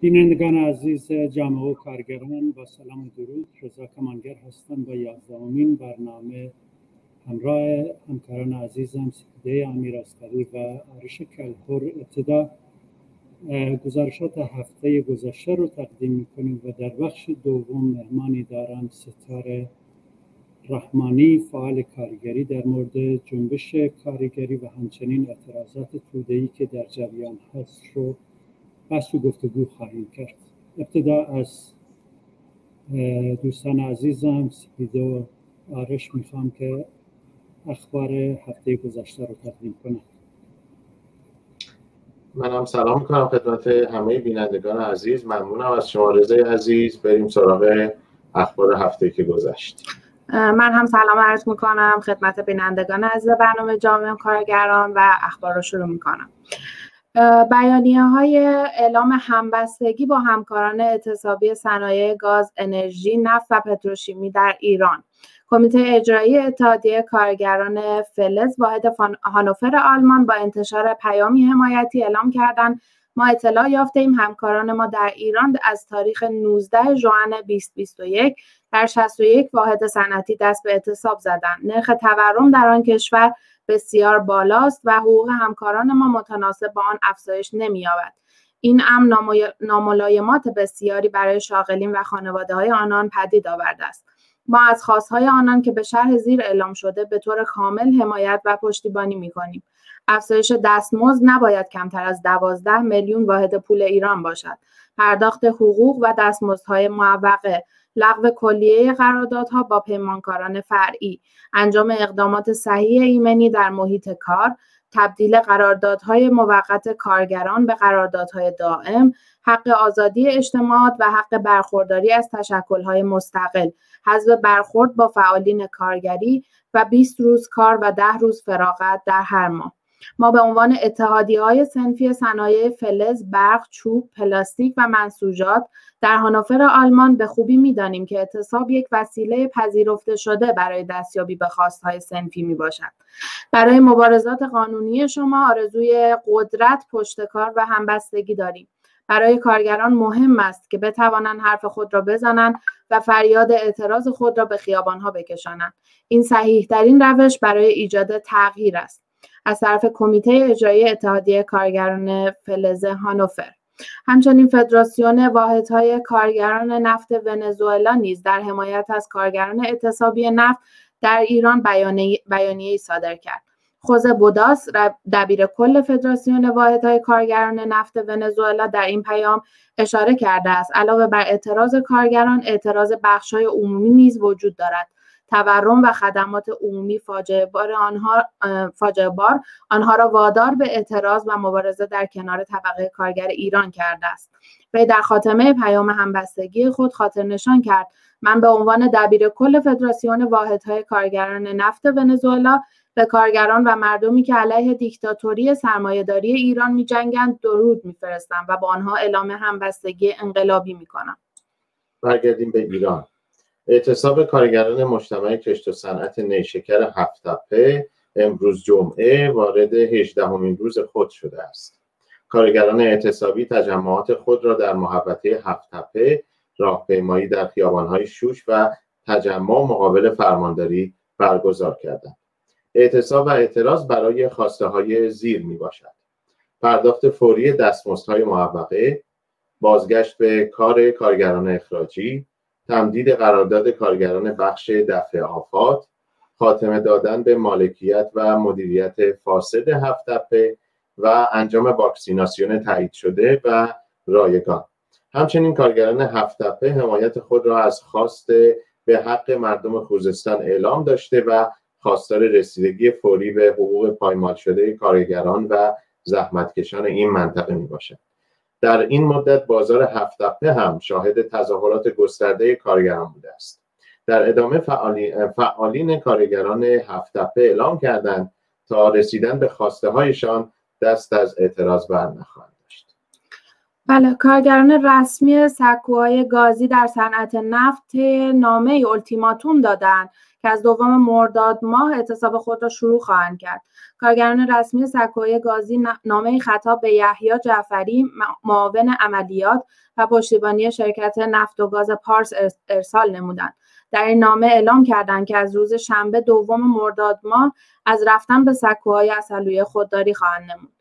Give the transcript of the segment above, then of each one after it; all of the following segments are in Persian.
بینندگان عزیز جامعه و کارگران با سلام و درود. رضا کمانگر هستم با یازدهمین برنامه. همراه همکاران عزیزم سپیده امیر اسکری و آرش کلپور ابتدا. گزارشات هفته گذشته رو تقدیم می‌کنیم و در بخش دوم مهمانی دارم ستاره رحمانی فعال کارگری در مورد جنبش کارگری و همچنین اعتراضات تودهی که در جریان هست رو بحث و گفتگو خواهیم کرد. ابتدا از دوستان عزیزم سپیده و آرش می‌خوام که اخبار هفته گذشته رو تقدیم کنم. من هم سلام می‌کنم خدمت همه بینندگان عزیز. ممنونم از شما رضای عزیز. بریم سراغ اخبار هفته که گذشت. من هم سلام عرض می‌کنم خدمت بینندگان عزیز برنامه جامعه کارگران و اخبار رو شروع می‌کنم. بیانیه های اعلام همبستگی با همکاران اعتصابی صنایع گاز، انرژی، نفت و پتروشیمی در ایران کمیته اجرایی اتحادیه کارگران فلز واحد هانوفر آلمان با انتشار پیامی حمایتی اعلام کردند ما اطلاع یافته ایم همکاران ما در ایران از تاریخ 19 ژوئن 2021 در 61 واحد صنعتی دست به اعتصاب زدند. نرخ تورم در آن کشور بسیار بالاست و حقوق همکاران ما متناسب با آن افزایش نمی‌یابد. این امر ناملایمات بسیاری برای شاغلین و خانواده های آنان پدید آورده است. ما از خواستهای آنان که به شرح زیر اعلام شده به طور کامل حمایت و پشتیبانی می کنیم. افزایش دستمزد نباید کمتر از دوازده میلیون واحد پول ایران باشد. پرداخت حقوق و دستمزدهای معوقه لغو کلیه قراردادها با پیمانکاران فرعی. انجام اقدامات صحیح ایمنی در محیط کار تبدیل قراردادهای موقت کارگران به قراردادهای دائم حق آزادی اجتماعات و حق برخورداری از تشکلهای مستقل حذف برخورد با فعالین کارگری و 20 روز کار و 10 روز فراغت در هر ماه. ما به عنوان اتحادی های سنفی صنایع فلز، برق، چوب، پلاستیک و منسوجات در هانوفر آلمان به خوبی می‌دانیم که اعتصاب یک وسیله پذیرفته شده برای دستیابی به خواستهای سنفی می باشد. برای مبارزات قانونی شما آرزوی قدرت، پشتکار و همبستگی داریم. برای کارگران مهم است که بتوانند حرف خود را بزنند و فریاد اعتراض خود را به خیابانها بکشانند. این صحیح ترین روش برای ایجاد تغییر است. از طرف کمیته اجرایی اتحادیه کارگران فلز هانوفر. همچنین فدراسیون واحدهای کارگران نفت ونزوئلا نیز در حمایت از کارگران اعتصابی نفت در ایران بیانیه صادر کرد. خوزه بوداس دبیر کل فدراسیون واحدهای کارگران نفت ونزوئلا در این پیام اشاره کرده است. علاوه بر اعتراض کارگران اعتراض بخشهای عمومی نیز وجود دارد. تورم و خدمات عمومی فاجعه بار آنها فاجعه بار آنها را وادار به اعتراض و مبارزه در کنار طبقه کارگر ایران کرده است. وی در خاتمه پیام همبستگی خود خاطر نشان کرد. من به عنوان دبیر کل فدراسیون واحدهای کارگران نفت ونزوئلا به کارگران و مردمی که علیه دیکتاتوری سرمایهداری ایران میجنگند درود میفرستم و با آنها اعلام همبستگی انقلابی می‌کنم. برگردیم به ایران. اعتصاب کارگران مجتمع کشت و صنعت نیشکر هفتپه امروز جمعه وارد 18 همین روز خود شده است. کارگران اعتصابی تجمعات خود را در محوطه هفتپه راهپیمایی در خیابانهای شوش و تجمع مقابل فرمانداری برگزار کردند. اعتصاب و اعتراض برای خواسته های زیر می باشد پرداخت فوری دستمزدهای معوقه بازگشت به کار کارگران اخراجی تمدید قرارداد کارگران بخش دفع آفات خاتمه دادن به مالکیت و مدیریت فاسد هفت دفعه و انجام واکسیناسیون تایید شده و رایگان همچنین کارگران هفت دفعه حمایت خود را از خواست به حق مردم خوزستان اعلام داشته و خواستار رسیدگی فوری به حقوق پایمال شده کارگران و زحمتکشان این منطقه می باشد. در این مدت بازار هفتپه هم شاهد تظاهرات گسترده کارگران بوده است. در ادامه فعالین کارگران هفتپه اعلام کردند تا رسیدن به خواسته هایشان دست از اعتراض بر نخواهند داشت. بله کارگران رسمی سکوهای گازی در صنعت نفت نامه التیماتوم دادند. که از دوم مرداد ماه اعتصاب خود را شروع خواهند کرد. کارگران رسمی سکوی گازی نامه خطاب به یحیی جعفری معاون عملیات و پشتیبانی شرکت نفت و گاز پارس ارسال نمودند. در این نامه اعلام کردند که از روز شنبه دوم مرداد ماه از رفتن به سکوهای اصلویه خودداری خواهند نمود.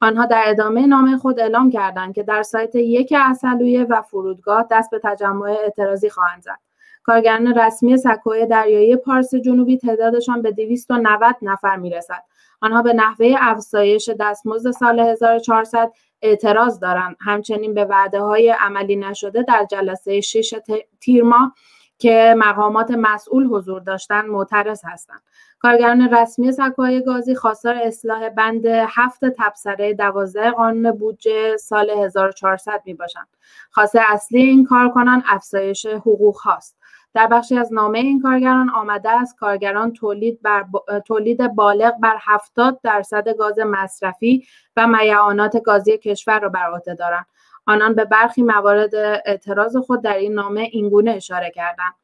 آنها در ادامه نامه خود اعلام کردند که در سایت یک اصلویه و فرودگاه دست به تجمع اعتراضی خواهند زد. کارگران رسمی سکوی دریایی پارس جنوبی تعدادشان به 290 نفر می‌رسد آنها به نحوه افزایش دستمزد سال 1400 اعتراض دارند همچنین به وعده های عملی نشده در جلسه 6 تیر ماه که مقامات مسئول حضور داشتند معترض هستند کارگران رسمی سکوهای گازی خواستار اصلاح بند هفت تبصره دوازده قانون بودجه سال 1400 می باشند. خواسته اصلی این کارکنان افزایش حقوق هاست. در بخشی از نامه این کارگران آمده است کارگران تولید, بر تولید بالغ بر 70 درصد گاز مصرفی و میعانات گازی کشور را بر عهده دارند. آنان به برخی موارد اعتراض خود در این نامه اینگونه اشاره کردند.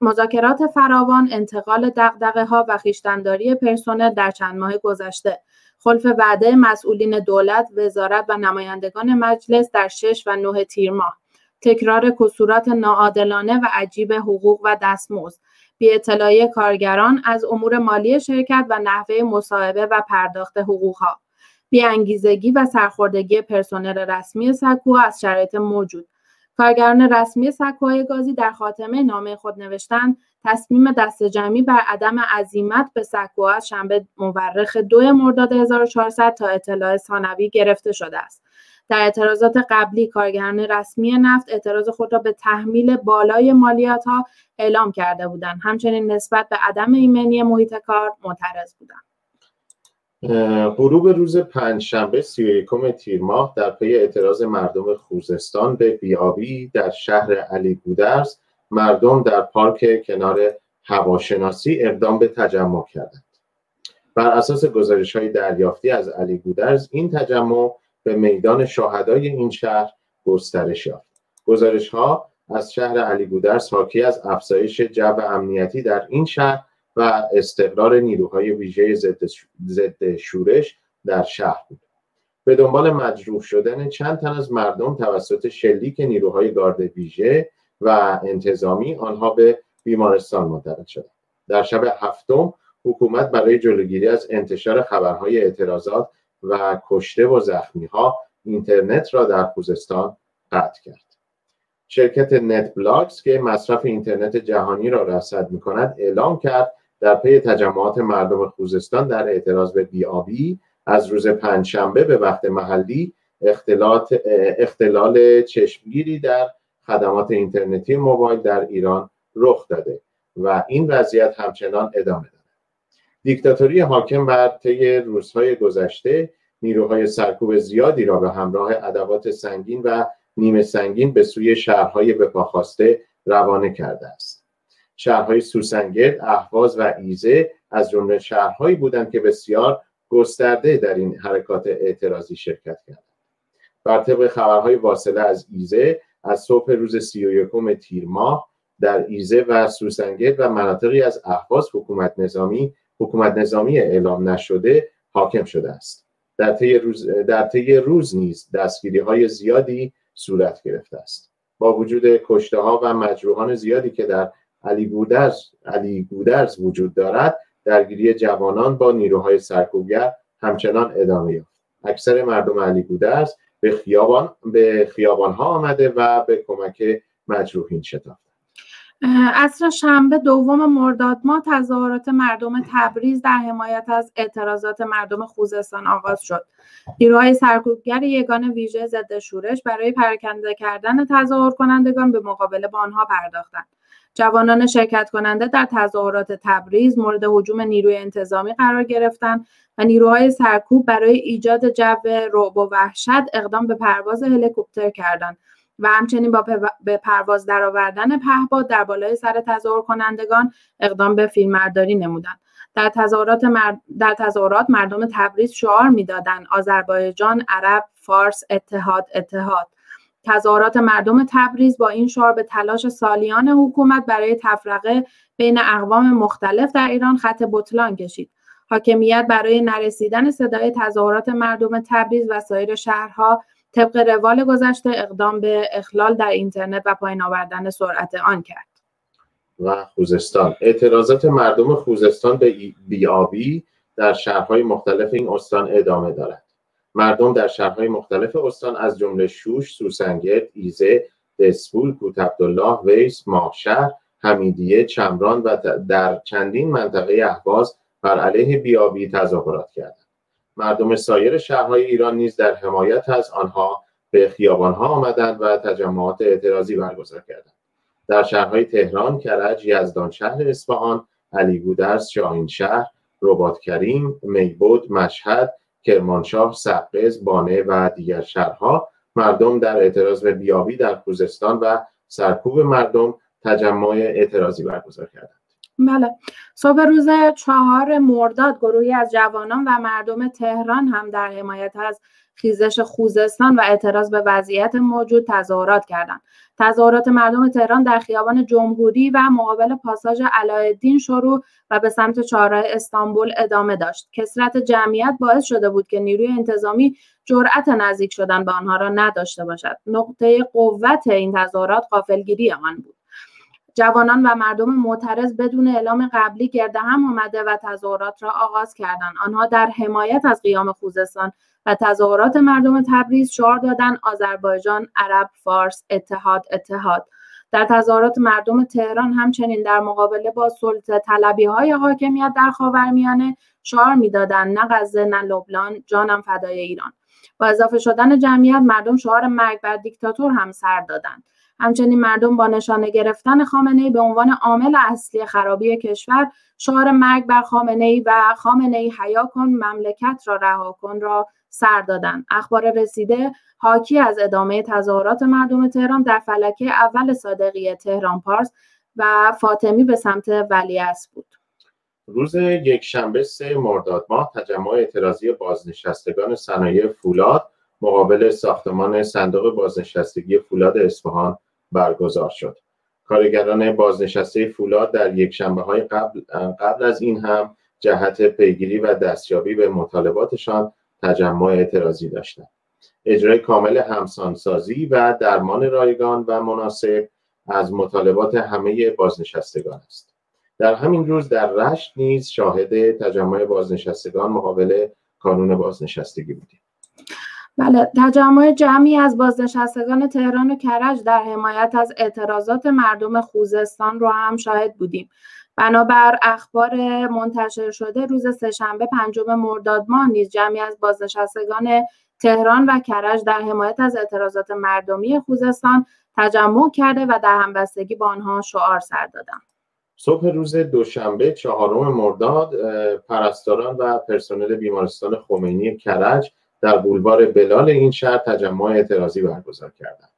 مذاکرات فراوان انتقال دقدقه ها و خیشتنداری پرسنل در چند ماه گذشته خلف وعده مسئولین دولت وزارت و نمایندگان مجلس در شش و نه تیر ماه. تکرار کسورات ناعادلانه و عجیب حقوق و دستمزد. بی اطلاعی کارگران از امور مالی شرکت و نحوه مصاحبه و پرداخت حقوقها. انگیزگی و سرخوردگی پرسنل رسمی سکو از شرایط موجود. کارگران رسمی سکوهای گازی در خاتمه نامه خود نوشتند تصمیم دست جمعی بر عدم عزیمت به سکو از شنبه مورخ دو مرداد 1400 تا اطلاع ثانوی گرفته شده است. در اعتراضات قبلی کارگران رسمی نفت اعتراض خود را به تحمیل بالای مالیات ها اعلام کرده بودند. همچنین نسبت به عدم ایمنی محیط کار معترض بودند. غروب روز پنجشنبه سی و یکم تیر ماه در پی اعتراض مردم خوزستان به بیابی در شهر علی گودرز مردم در پارک کنار هواشناسی اقدام به تجمع کردند. بر اساس گزارش های دریافتی از علی گودرز این تجمع به میدان شاهدای این شهر گسترش یافت. گزارش ها از شهر علی گودرز حاکی از افزایش جو امنیتی در این شهر و استقرار نیروهای ویژه ضد شورش در شهر بود. به دنبال مجروح شدن چند تن از مردم توسط شلیک نیروهای گارد ویژه و انتظامی آنها به بیمارستان منتقل شدند. در شب هفتم حکومت برای جلوگیری از انتشار خبرهای اعتراضات و کشته و زخمی ها اینترنت را در خوزستان قطع کرد. شرکت NetBlocks که مصرف اینترنت جهانی را رصد می کند اعلام کرد در پی تجمعات مردم خوزستان در اعتراض به بیابی از روز پنجشنبه به وقت محلی اختلال چشمگیری در خدمات اینترنتی موبایل در ایران رخ داده و این وضعیت همچنان ادامه دارد دیکتاتوری حاکم بر طی روزهای گذشته نیروهای سرکوب زیادی را به همراه ادوات سنگین و نیمه سنگین به سوی شهرهای بپاخواسته روانه کرده است شهرهای سوسنگرد، اهواز و ایزه از جمله شهرهایی بودند که بسیار گسترده در این حرکات اعتراضی شرکت کردند. بر طبق خبرهای واصله از ایزه از صبح روز سی و یکم تیر ماه در ایزه و سوسنگرد و مناطقی از اهواز حکومت نظامی حکومت نظامی اعلام نشده حاکم شده است. در طی روز در طی روز نیز دستگیری های زیادی صورت گرفته است. با وجود کشته ها و مجروحان زیادی که در علی گودرز علی گودرز وجود دارد درگیری جوانان با نیروهای سرکوبگر همچنان ادامه یافت. اکثر مردم علی گودرز به خیابان به خیابان ها آمده و به کمک مجروحین شتافت. اصر شنبه دوم مرداد ما تظاهرات مردم تبریز در حمایت از اعتراضات مردم خوزستان آغاز شد. نیروهای سرکوبگر یگان ویژه ضد شورش برای پراکنده کردن تظاهر کنندگان به مقابله با آنها پرداختند. جوانان شرکت کننده در تظاهرات تبریز مورد حجوم نیروی انتظامی قرار گرفتند و نیروهای سرکوب برای ایجاد جو رعب و وحشت اقدام به پرواز هلیکوپتر کردند و همچنین با به پرواز درآوردن پهپاد در بالای سر تظاهر کنندگان اقدام به فیلمبرداری نمودند. در تظاهرات, در تظاهرات مردم تبریز شعار می‌دادند. آذربایجان عرب فارس اتحاد اتحاد. تظاهرات مردم تبریز با این شعار به تلاش سالیان حکومت برای تفرقه بین اقوام مختلف در ایران خط بطلان کشید. حاکمیت برای نرسیدن صدای تظاهرات مردم تبریز و سایر شهرها طبق روال گذشته اقدام به اخلال در اینترنت و پایین آوردن سرعت آن کرد. و خوزستان. اعتراضات مردم خوزستان به بیابی در شهرهای مختلف این استان ادامه دارد. مردم در شهرهای مختلف استان از جمله شوش، سوسنگرد، ایزه، دسپول، کوت عبدالله، ویس، ماهشهر، حمیدیه، چمران و در چندین منطقه اهواز بر علیه بیابی تظاهرات کردند. مردم سایر شهرهای ایران نیز در حمایت از آنها به خیابانها آمدند و تجمعات اعتراضی برگزار کردند. در شهرهای تهران، کرج، یزدان شهر اصفهان، علیگودرز، شاهینشهر، رباط کریم، میبود، مشهد، کرمانشاه، سقز، بانه و دیگر شهرها مردم در اعتراض به بیابی در خوزستان و سرکوب مردم تجمع اعتراضی برگزار کردند. بله. صبح روز چهار مرداد گروهی از جوانان و مردم تهران هم در حمایت از خیزش خوزستان و اعتراض به وضعیت موجود تظاهرات کردند. تظاهرات مردم تهران در خیابان جمهوری و مقابل پاساژ علایالدین شروع و به سمت چهارراه استانبول ادامه داشت. کسرت جمعیت باعث شده بود که نیروی انتظامی جرأت نزدیک شدن به آنها را نداشته باشد. نقطه قوت این تظاهرات قافلگیری آن بود. جوانان و مردم معترض بدون اعلام قبلی گرد هم آمده و تظاهرات را آغاز کردند. آنها در حمایت از قیام خوزستان و تظاهرات مردم تبریز شعار دادن آذربایجان عرب فارس اتحاد اتحاد. در تظاهرات مردم تهران همچنین در مقابله با سلطه طلبی های حاکمیت در خاورمیانه شعار می‌دادند نه غزه نه لبنان جانم فدای ایران. با اضافه شدن جمعیت مردم شعار مرگ بر دیکتاتور هم سر دادند. همچنین مردم با نشانه گرفتن خامنه ای به عنوان عامل اصلی خرابی کشور شعار مرگ بر خامنه ای و خامنه ای حیا کن مملکت را رها کن را سر دادن. اخبار رسیده حاکی از ادامه تظاهرات مردم تهران در فلکه اول صادقی تهران پارس و فاطمی به سمت ولیعصر بود. روز یک شنبه سه مرداد ماه تجمع اعتراضی بازنشستگان صنایع فولاد مقابل ساختمان صندوق بازنشستگی فولاد اصفهان برگزار شد. کارگران بازنشسته فولاد در یک شنبه های قبل, قبل از این هم جهت پیگیری و دستیابی به مطالباتشان تجمع اعتراضی داشتند. اجرای کامل همسانسازی و درمان رایگان و مناسب از مطالبات همه بازنشستگان است. در همین روز در رشت نیز شاهد تجمع بازنشستگان مقابل کانون بازنشستگی بودیم. بله تجمع جمعی از بازنشستگان تهران و کرج در حمایت از اعتراضات مردم خوزستان رو هم شاهد بودیم. بنابر اخبار منتشر شده روز سهشنبه پنجم مرداد ماه نیز جمعی از بازنشستگان تهران و کرج در حمایت از اعتراضات مردمی خوزستان تجمع کرده و در همبستگی با آنها شعار سر دادند. صبح روز دوشنبه چهارم مرداد پرستاران و پرسنل بیمارستان خمینی کرج در بولوار بلال این شهر تجمع اعتراضی برگزار کردند.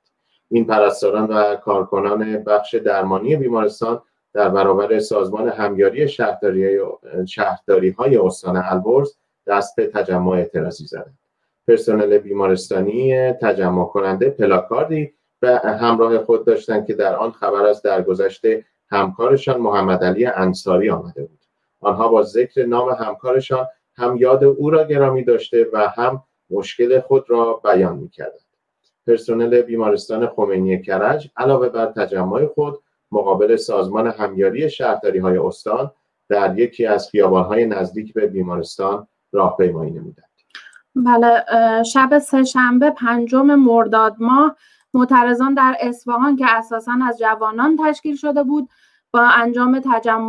این پرستاران و کارکنان بخش درمانی بیمارستان در برابر سازمان همیاری شهرداری, شهرداری های استان البرز دست به تجمع اعتراضی زدند. پرسنل بیمارستانی تجمع کننده پلاکاردی به همراه خود داشتند که در آن خبر از درگذشت همکارشان محمد علی انصاری آمده بود. آنها با ذکر نام همکارشان هم یاد او را گرامی داشته و هم مشکل خود را بیان می کردند. پرسنل بیمارستان خمینی کرج علاوه بر تجمع خود مقابل سازمان همیاری شهرداری های استان در یکی از خیابان های نزدیک به بیمارستان راهپیمایی نمودند. بله شب سهشنبه پنجم مرداد ماه معترضان در اصفهان که اساسا از جوانان تشکیل شده بود با انجام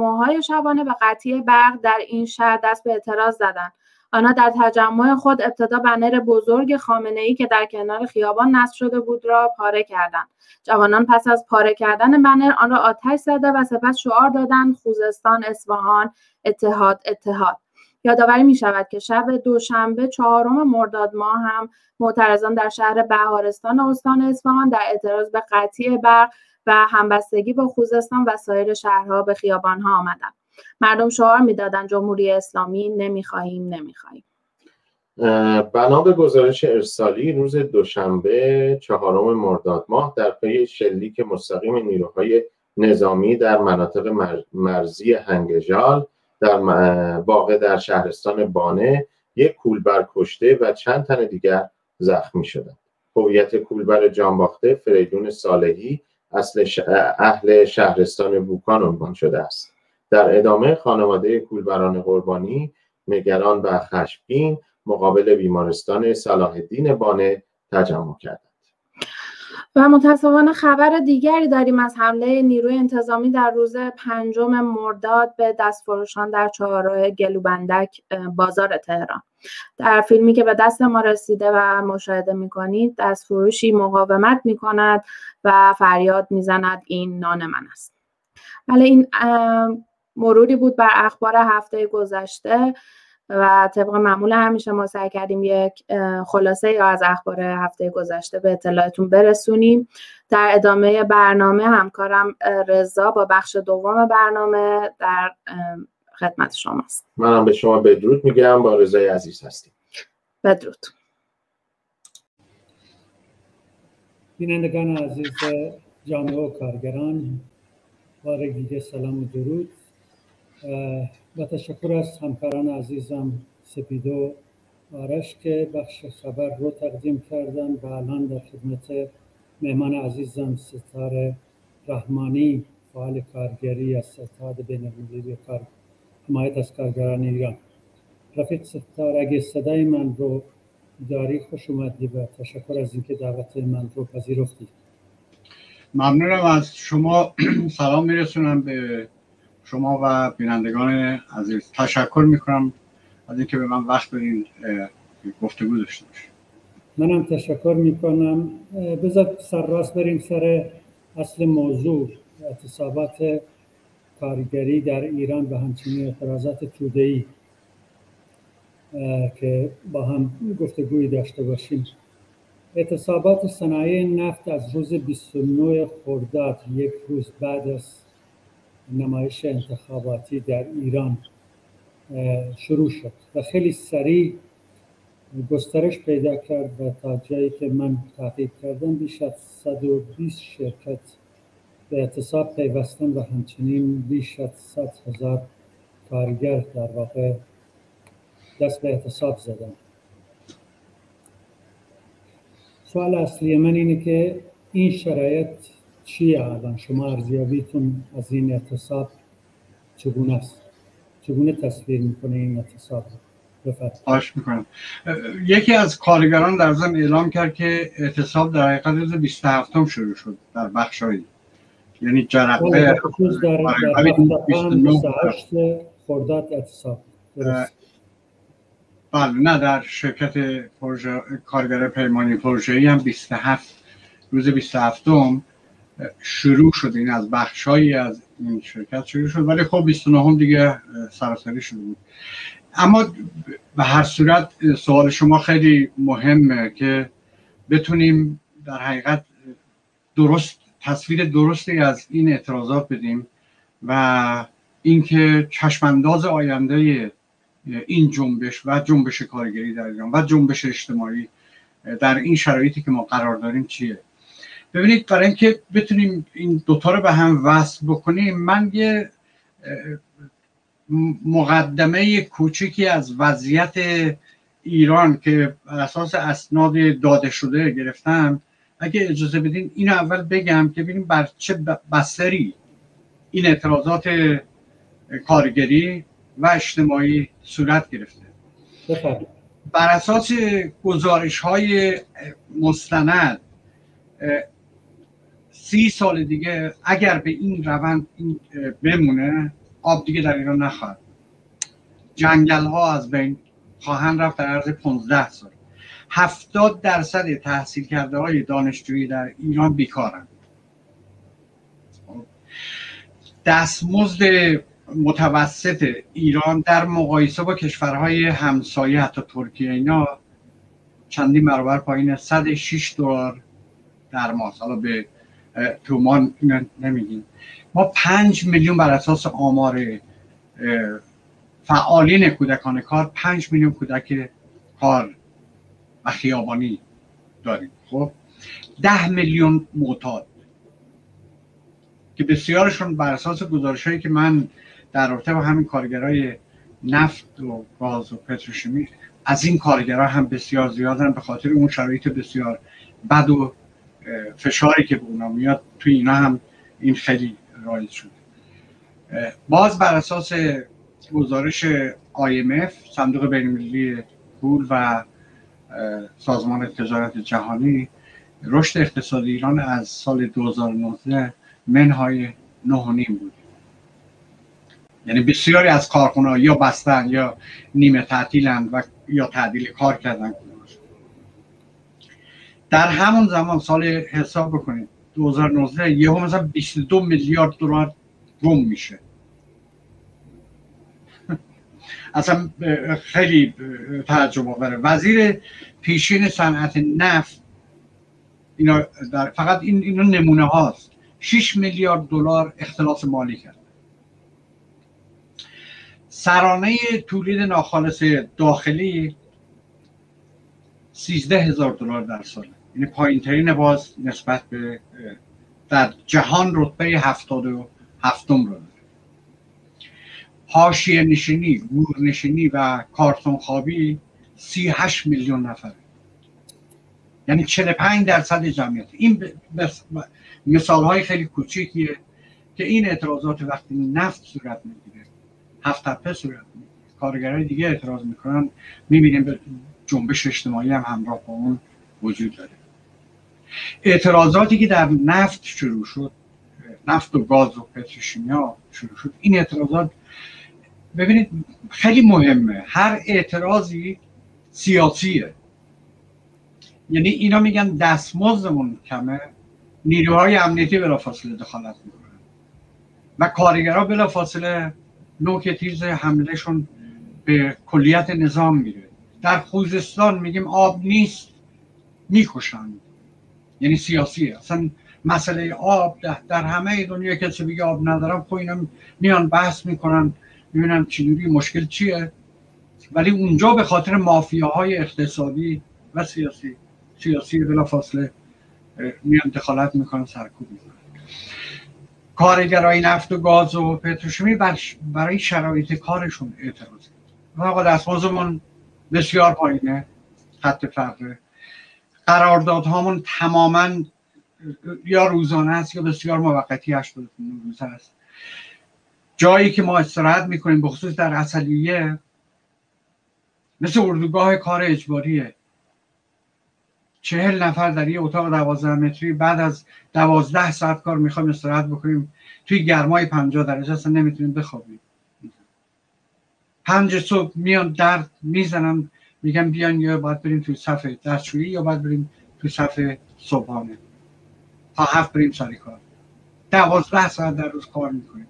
های شبانه به قطعی برق در این شهر دست به اعتراض زدند آنها در تجمع خود ابتدا بنر بزرگ خامنه ای که در کنار خیابان نصب شده بود را پاره کردند. جوانان پس از پاره کردن بنر آن را آتش زده و سپس شعار دادند خوزستان اصفهان اتحاد اتحاد. یادآوری می شود که شب دوشنبه چهارم مرداد ماه هم معترضان در شهر بهارستان استان اصفهان در اعتراض به قطعی برق و همبستگی با خوزستان و سایر شهرها به خیابانها آمدند. مردم شعار می‌دادن جمهوری اسلامی نمی‌خواهیم نمی‌خواهیم. بنا به گزارش ارسالی روز دوشنبه چهارم مرداد ماه در پی شلیک مستقیم نیروهای نظامی در مناطق مرزی هنگجال در واقع در شهرستان بانه یک کولبر کشته و چند تن دیگر زخمی شدند. هویت کولبر جانباخته فریدون صالحی اصل اهل شهرستان بوکان عنوان شده است. در ادامه خانواده کولبران قربانی نگران و خشمگین مقابل بیمارستان صلاح الدین بانه تجمع کردند. و متاسفانه خبر دیگری داریم از حمله نیروی انتظامی در روز پنجم مرداد به دستفروشان در چهارراه گلوبندک بازار تهران. در فیلمی که به دست ما رسیده و مشاهده می‌کنید دستفروشی مقاومت می‌کند و فریاد می‌زند این نان من است. ولی این مروری بود بر اخبار هفته گذشته و طبق معمول همیشه ما سعی کردیم یک خلاصه یا از اخبار هفته گذشته به اطلاعتون برسونیم. در ادامه برنامه همکارم رضا با بخش دوم برنامه در خدمت شماست. منم به شما بدرود میگم. با رضای عزیز هستیم. بدرود. بینندگان عزیز جامعه و کارگران بار دیگه سلام و درود. و تشکر از همکاران عزیزم سپیدو آرش که بخش خبر رو تقدیم کردن و الان در خدمت مهمان عزیزم ستاره رحمانی فعال کارگری از ستاد بین کار حمایت از کارگران ایران. رفیق ستاره اگه صدای من رو داری خوش اومدی و تشکر از اینکه دعوت من رو پذیرفتی. ممنونم از شما. سلام میرسونم به شما و بینندگان عزیز تشکر می‌کنم از اینکه به من وقت بدین گفتگو داشته باشیم منم تشکر می‌کنم. بذار سر راست بریم سر اصل موضوع. اعتصابات کارگری در ایران و همچنین اعتراضات تودهی که با هم گفتگوی داشته باشیم. اعتصابات صنایع نفت از روز 29 خرداد یک روز بعد از نمایش انتخاباتی در ایران شروع شد و خیلی سریع گسترش پیدا کرد و تا جایی که من تحقیق کردم بیش از 120 شرکت به اعتصاب پیوستن و همچنین بیش از 100 هزار کارگر در واقع دست به اعتصاب زدن سوال اصلی من اینه که این شرایط چیه الان شما ارزیابیتون از این اعتصاب چگونه است؟ چگونه تصویر می‌کنه این اعتصاب آش می‌کنم. یکی از کارگران در ضمن اعلام کرد که اعتصاب در حقیقت روز 27 شروع شد در بخشایی یعنی جرقه 28 خرداد اعتصاب. بله نه در شرکت پروژه کارگر پیمانی پروژه‌ای هم 27 روز 27 شروع شد. این از بخشهایی از این شرکت شروع شد ولی خب 29 دیگه سراسری شده بود. اما به هر صورت سوال شما خیلی مهمه که بتونیم در حقیقت درست تصویر درستی از این اعتراضات بدیم و اینکه چشمانداز آینده این جنبش و جنبش کارگری در ایران و جنبش اجتماعی در این شرایطی که ما قرار داریم چیه؟ ببینید برای اینکه بتونیم این دوتا رو به هم وصل بکنیم من یه مقدمه کوچکی از وضعیت ایران که بر اساس اسناد داده شده گرفتم. اگه اجازه بدین اینو اول بگم که ببینیم بر چه بستری این اعتراضات کارگری و اجتماعی صورت گرفته. بر اساس گزارش های مستند سی سال دیگه اگر به این روند بمونه آب دیگه در ایران نخواهد جنگل ها از بین خواهند رفت در عرض 15 سال. هفتاد درصد تحصیل کرده های دانشجویی در ایران بیکارند. دستمزد متوسط ایران در مقایسه با کشورهای همسایه حتی ترکیه اینا چندین برابر پایین 106 دلار در ماه. حالا به تومان نمیگیم. ما پنج میلیون بر اساس آمار فعالین کودکان کار پنج میلیون کودک کار و خیابانی داریم. خب؟ ده میلیون معتاد. که بسیارشون بر اساس گزارش هایی که من در رابطه با همین کارگرای نفت و گاز و پتروشیمی از این کارگرها هم بسیار زیادن به خاطر اون شرایط بسیار بد و فشاری که به اونا میاد توی اینا هم این خیلی رایج شده. باز بر اساس گزارش IMF صندوق بینالمللی پول و سازمان تجارت جهانی رشد اقتصادی ایران از سال 2019 منهای نه بود. یعنی بسیاری از کارخونه یا بستن یا نیمه تعطیلند و یا تعدیل کار کردن. در همون زمان سال حساب بکنید 2019 یهو مثلا 22 میلیارد دلار گم میشه. اصلا خیلی تعجب آوره. وزیر پیشین صنعت نفت اینا در فقط این اینا نمونه هاست. 6 میلیارد دلار اختلاس مالی کرد. سرانه تولید ناخالص داخلی 13 هزار دلار در سال. یعنی پایین باز نسبت به در جهان رتبه هفتاد و هفتم رو داره. حاشیه نشینی گور نشینی و کارتون خوابی 38 میلیون نفر یعنی 45 درصد جمعیت. این مثال های خیلی کوچیکیه که این اعتراضات وقتی نفت صورت می‌گیره هفت تپه صورت می‌گیره کارگرای دیگه اعتراض می‌کنن می‌بینیم به جنبش اجتماعی هم همراه با اون وجود داره. اعتراضاتی که در نفت شروع شد نفت و گاز و پتروشیمیا شروع شد این اعتراضات ببینید خیلی مهمه. هر اعتراضی سیاسیه. یعنی اینا میگن دستمزدمون کمه نیروهای امنیتی بلافاصله دخالت می‌کنن و کارگرها بلافاصله نوک تیز حملهشون به کلیت نظام میره. در خوزستان میگیم آب نیست می‌کشند. یعنی سیاسیه اصلا مسئله آب در همه دنیا کسی بگه آب ندارم خب اینا میان بحث می‌کنن. می‌بینن چجوری مشکل چیه؟ ولی اونجا به خاطر مافیاهای اقتصادی و سیاسی سیاسی بلا فاصله میان دخالت می‌کنن سرکوب می‌کنن. کارگرای نفت و گاز و پتروشیمی برای شرایط کارشون اعتراض و آقا دستمازمون بسیار پایینه خط فقره. قراردادهامون تماما یا روزانه است یا بسیار موقتی 80 روز است. جایی که ما استراحت می‌کنیم به خصوص در اصلیه مثل اردوگاه کار اجباریه. چهل نفر در یه اتاق دوازده متری بعد از دوازده ساعت کار می‌خوایم استراحت بکنیم. توی گرمای پنجاه درجه اصلا نمی‌تونیم بخوابیم. پنج صبح میان درد می‌زنم میگم بیان یا باید بریم توی صفحه دستشویی یا باید بریم توی صفحه صبحانه. تا هفت بریم سر کار. دوازده ساعت در روز کار می‌کنیم.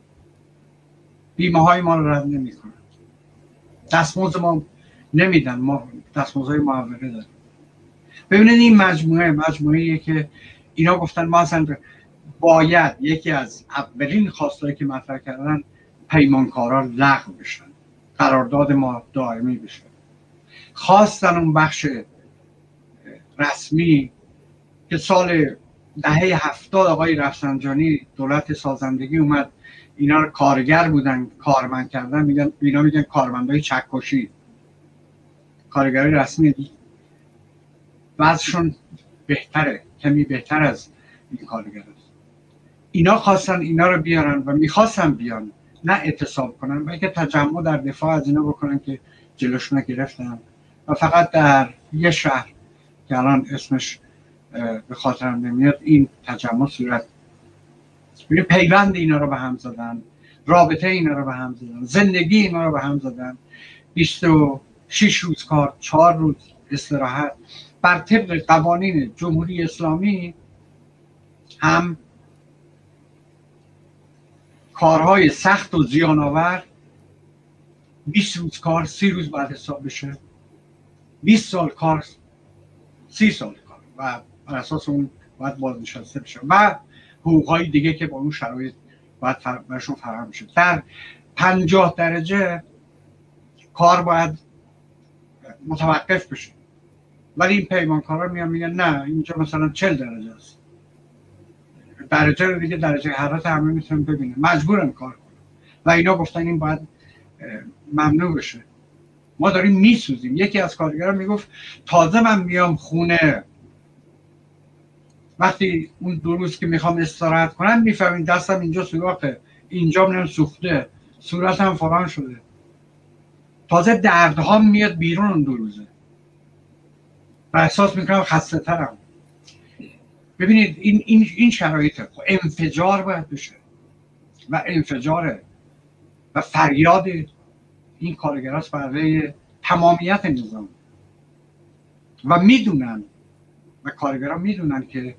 بیمه های ما رو رد نمی‌کنن. دستموز ما نمیدن. ما دستموز های محوره داریم. ببینید این مجموعه مجموعه که اینا گفتن ما اصلا باید یکی از اولین خواستایی که مطرح کردن پیمانکارا لغو بشن. قرارداد ما دائمی بشه. خواستن اون بخش رسمی که سال دهه هفتاد آقای رفسنجانی دولت سازندگی اومد اینا رو کارگر بودن کارمند کردن میگن اینا میگن کارمندای چکشی کارگرای رسمی. وضعشون بهتره کمی بهتر از این کارگر است. اینا خواستن اینا رو بیارن و می‌خواستن بیان نه اعتصاب کنن بلکه تجمع در دفاع از اینا بکنن که جلوشون گرفتن. و فقط در یه شهر که الان اسمش به خاطرم نمیاد این تجمع صورت پیوند اینا رو به هم زدن رابطه اینا رو به هم زدن زندگی اینا رو به هم زدن. 26 روز کار چهار روز استراحت. بر طبق قوانین جمهوری اسلامی هم کارهای سخت و زیان آور 20 روز کار سی روز بعد حساب بشه. 20 سال کار سی سال کار و بر اساس اون باید بازنشسته بشه و حقوقهای دیگه که با اون شرایط باید برشون فراهم شد در پنجاه درجه کار باید متوقف بشه. ولی این پیمانکارا میان میگن نه اینجا مثلا 40 درجه است. درجه رو دیگه درجه حرارت همه می‌تونن ببینن. مجبورن کار کنن. و اینا گفتن این باید ممنوع بشه. ما داریم میسوزیم. یکی از کارگران می‌گفت تازه من میام خونه. وقتی اون دو روز که می‌خوام استراحت کنم می‌فهمین دستم اینجا سوراخه. اینجا من سوخته. صورتم فلان شده. تازه دردها میاد بیرون اون دو روزه. و احساس می‌کنم خسته ترم ببینید این, این, این شرایطه خب انفجار باید بشه. و انفجاره. و فریاد این کارگراست برای تمامیت نظام. و می‌دونن و کارگران می‌دونن که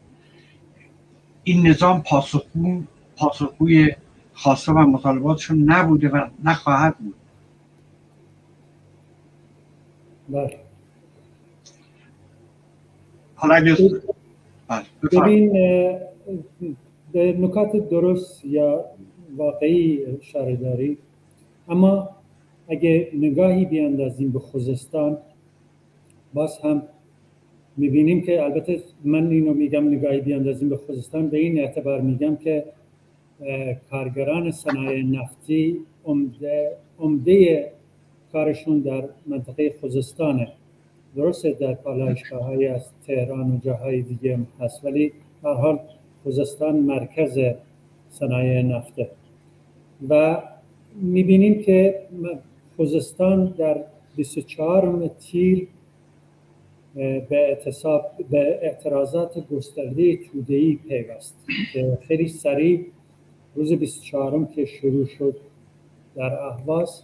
این نظام پاسخگو پاسخگوی خواسته و مطالباتشون نبوده و نخواهد بود. بله. حالا بله، ببین به نکات درست یا واقعی اشاره داری اما اگه نگاهی بیاندازیم به خوزستان باز هم می‌بینیم که البته من اینو میگم نگاهی بیاندازیم به خوزستان به این اعتبار میگم که کارگران صنایع نفتی عمده, عمده کارشون در منطقه خوزستانه. درسته در پالایشگاه های از تهران و جاهای دیگه هست ولی در حال خوزستان مرکز صنایع نفته. و می‌بینیم که خوزستان در 24 تیر به به اعتراضات گسترده توده‌ای پیوست که خیلی سریع روز 24 که شروع شد در اهواز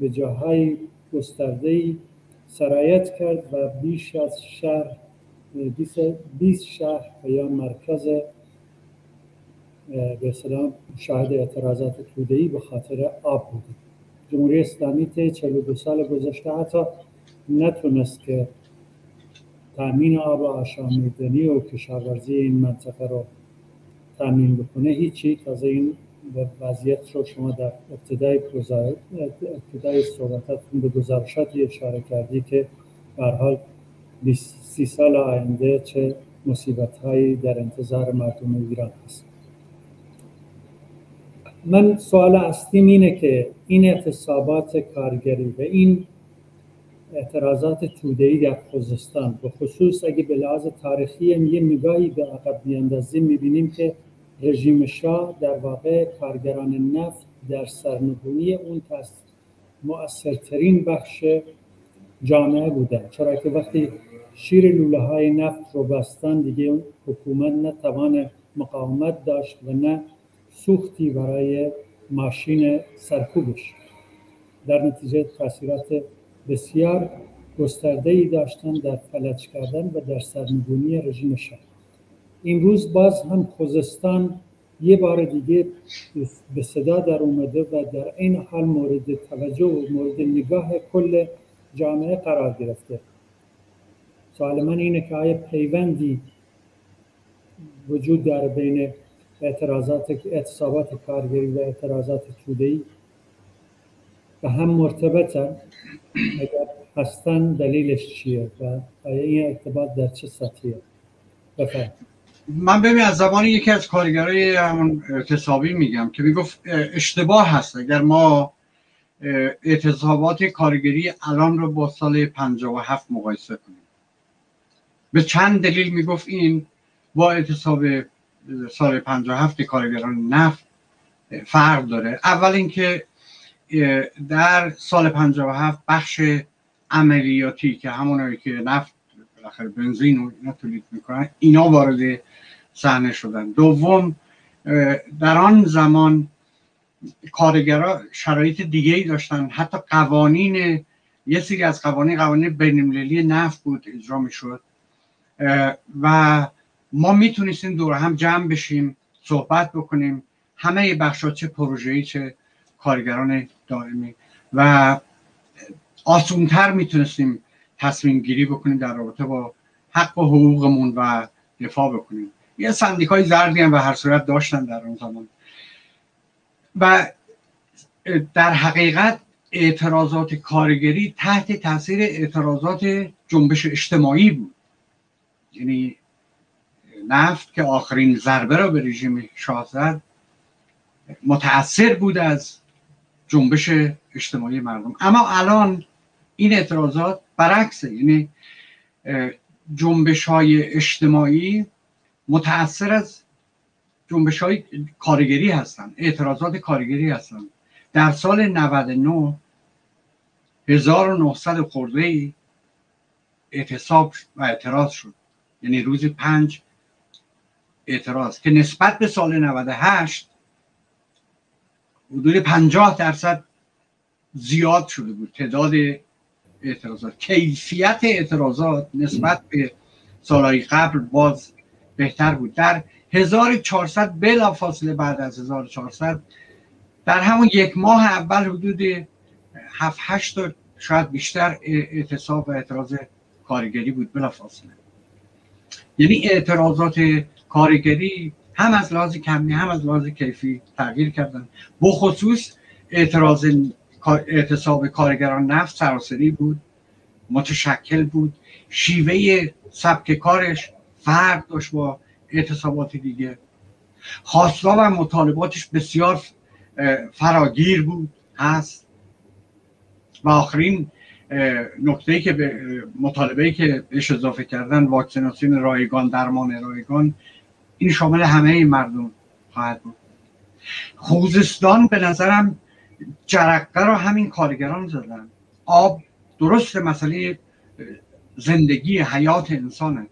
به جاهای گسترده سرایت کرد و بیش از شهر 20 شهر یا مرکز به سلام شاهد اعتراضات توده‌ای به خاطر آب بود جمهوری اسلامی طی 42 سال گذشته حتی نتونست که تامین آب آشامیدنی و کشاورزی این منطقه رو تامین بکنه هیچی تازه این وضعیت رو شما در ابتدای ابتدای صحبتاتون به گزارشاتی اشاره کردی که به حال 30 سال آینده چه مصیبت هایی در انتظار مردم ایران هست. من سوال اصلیم اینه که این اعتصابات کارگری و این اعتراضات توده‌ای در خوزستان به خصوص اگه به لحاظ تاریخی یه نگاهی به عقب بیاندازیم می‌بینیم که رژیم شاه در واقع کارگران نفت در سرنگونی اون مؤثرترین بخش جامعه بودن. چرا که وقتی شیر لوله های نفت رو بستن دیگه حکومت نه توان مقاومت داشت و نه سوختی برای ماشین سرکوبش. در نتیجه تاثیرات بسیار گسترده ای داشتن در فلج کردن و در سرنگونی رژیم شاه روز باز هم خوزستان یه بار دیگه به صدا در اومده و در این حال مورد توجه و مورد نگاه کل جامعه قرار گرفته. سوال من اینه که آیا پیوندی وجود داره بین اعتراضات اعتصابات کارگری و اعتراضات توده‌ای به هم مرتبطن. اگر هستن دلیلش چیه و آیا این ارتباط در چه سطحیه؟ بفرد من ببین از زمان یکی از کارگرای همون اعتصابی میگم که می‌گفت اشتباه هست. اگر ما اعتصابات کارگری الان رو با سال 57 مقایسه کنیم. به چند دلیل می‌گفت این؟ با اعتصاب سال 57 کارگران نفت فرق داره. اول اینکه در سال 57 بخش عملیاتی که همونایی که نفت بالاخره بنزین و اینا تولید می‌کنن اینا وارد صحنه شدن. دوم در آن زمان کارگرا شرایط دیگه ای داشتن. حتی قوانین یه سری از قوانین قوانین بینالمللی نفت بود اجرا می‌شد. و ما می‌تونستیم دور هم جمع بشیم صحبت بکنیم همه بخشات چه پروژه‌ای چه کارگران دائمی. و آسونتر می‌تونستیم تصمیم گیری بکنیم در رابطه با حق و حقوقمون و دفاع بکنیم. یه سندیکای زردی هم به هر صورت داشتن در اون زمان. و در حقیقت اعتراضات کارگری تحت تاثیر اعتراضات جنبش اجتماعی بود. یعنی نفت که آخرین ضربه را به رژیم شاه زد متاثر بود از جنبش اجتماعی مردم. اما الان این اعتراضات برعکسه یعنی جنبش های اجتماعی متاثر از جنبش های کارگری هستن اعتراضات کارگری هستن در سال 99 1900 خورده ای اعتصاب و اعتراض شد. یعنی روز پنج اعتراض که نسبت به سال 98 حدود 50 درصد زیاد شده بود. تعداد اعتراضات کیفیت اعتراضات نسبت به سالهای قبل باز بهتر بود. در 1400 بلا فاصله بعد از 1400 در همون یک ماه اول حدود 7 8 تا شاید بیشتر اعتصاب و اعتراض کارگری بود بلا فاصله یعنی اعتراضات کارگری هم از لحاظ کمی هم از لحاظ کیفی تغییر کردن. بخصوص اعتراض اعتصاب کارگران نفت سراسری بود متشکل بود شیوه سبک کارش فرق داشت با اعتصابات دیگه. خواستا و مطالباتش بسیار فراگیر بود هست. و آخرین نکته که به مطالبه که بهش اضافه کردن واکسیناسیون رایگان درمان رایگان این شامل همه این مردم خواهد بود. خوزستان به نظرم جرقه رو همین کارگران زدن. آب درست مسئله زندگی حیات انسانه.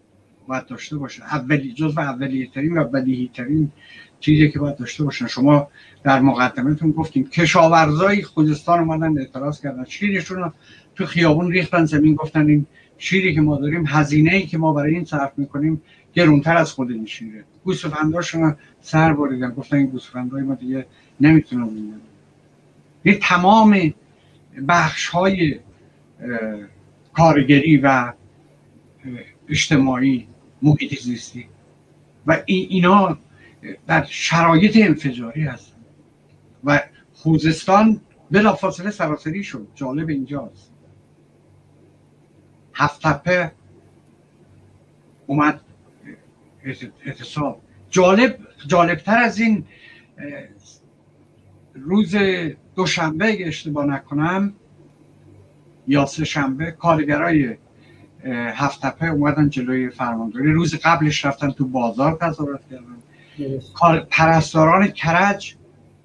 باید داشته باشه. اولی جز و اولیه ترین و بدیهی ترین چیزی که باید داشته باشن شما در مقدمتون گفتیم کشاورزای خوزستان اومدن اعتراض کردن. شیرشون رو تو خیابون ریختن زمین گفتن این شیری که ما داریم هزینه ای که ما برای این صرف می‌کنیم گرونتر از خود این شیره گوسفنداشون سر بریدن گفتن این گوسفندای ما دیگه نمی‌تونن این تمام بخش های کارگری و اجتماعی محیط زیستی. و اینا در شرایط انفجاری هستن. و خوزستان بلافاصله سراسری شد. جالب اینجاست. هفت تپه اومد اعتصاب جالب جالبتر از این روز دوشنبه اگه اشتباه نکنم یا سه شنبه کارگرای هفت تپه اومدن جلوی فرمانداری روز قبلش رفتن تو بازار تظاهرات کردن. پرستاران کرج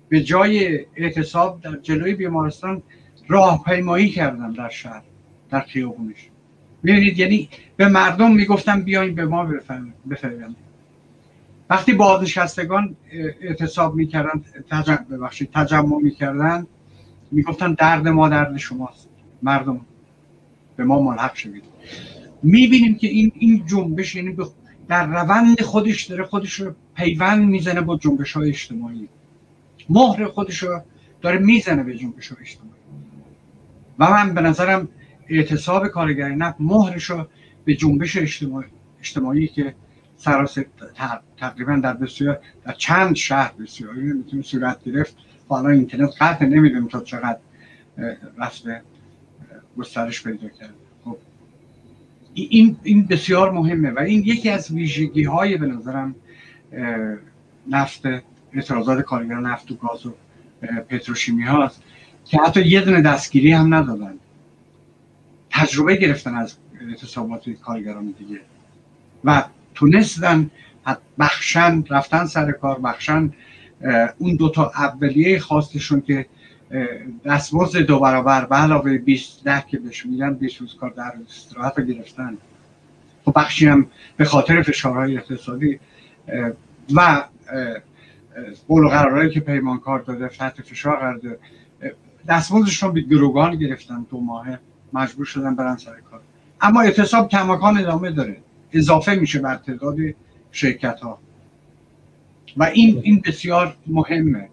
به جای اعتصاب در جلوی بیمارستان راهپیمایی کردن در شهر در خیابونش. می‌بینید؟ یعنی به مردم می‌گفتن بیاین به ما بفهمید وقتی بازنشستگان اعتصاب می‌کردن تجمع ببخشید تجمع می‌کردن می‌گفتن درد ما درد شماست. مردم به ما ملحق شوید می‌بینیم که این این جنبش یعنی در روند خودش داره خودش رو پیوند می‌زنه با جنبش های اجتماعی. مهر خودش رو داره می‌زنه به جنبش های اجتماعی. و من به نظرم اعتصاب کارگری نفت مهرش رو به جنبش اجتماعی, اجتماعی که سراسر تقریبا در بسیار در چند شهر بسیاری می‌تونه صورت گرفت. حالا اینترنت قطع نمی‌دونیم تا چقدر رفته گسترش پیدا کرده. خب. این این بسیار مهمه و این یکی از ویژگی های به نظرم نفت اعتراضات کارگران نفت و گاز و پتروشیمی هاست که حتی یه دونه دستگیری هم ندادن. تجربه گرفتن از اعتصابات کارگران دیگه. و تونستن بخشن رفتن سر کار بخشن اون دوتا اولیه خواستشون که دستمزد دو برابر به علاوه 20 ده که بهش میدن 20 روز کار در استراحت گرفتن. خب بخشی هم به خاطر فشارهای اقتصادی و قول و قرارهایی که پیمانکار داده تحت فشار قرار داده دستمزدشون به گروگان گرفتن دو ماهه. مجبور شدن برن سر کار. اما اعتصاب کماکان ادامه داره. اضافه میشه بر تعداد شرکت ها و این این بسیار مهمه.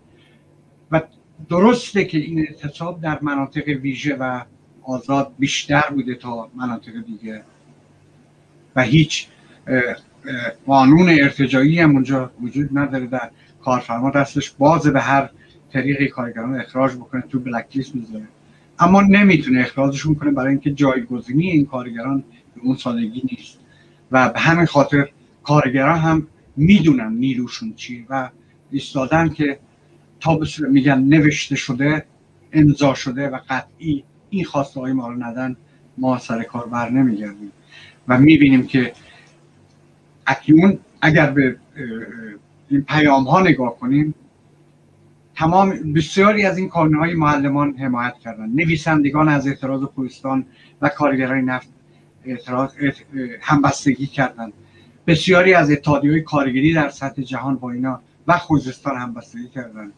و درسته که این اعتصاب در مناطق ویژه و آزاد بیشتر بوده تا مناطق دیگه. و هیچ قانون ارتجایی هم اونجا وجود نداره در کارفرما دستش باز به هر طریقی کارگران اخراج بکنه تو بلک لیست می‌ذاره. اما نمی‌تونه اخراجشون کنه برای اینکه جایگزینی این کارگران به اون سادگی نیست. و به همین خاطر کارگران هم می‌دونن نیروشون چی و ایستادن که تا میگن نوشته شده امضا شده و قطعی این خواسته های ما رو ندن ما سر کار بر نمیگردیم. و می‌بینیم که اکنون اگر به این پیام ها نگاه کنیم تمام بسیاری از این های معلمان حمایت کردن نویسندگان از اعتراض کوهستان و کارگرای نفت اعتراض همبستگی کردند. بسیاری از اتحادیه کارگری در سطح جهان با اینا و خوزستان همبستگی کردن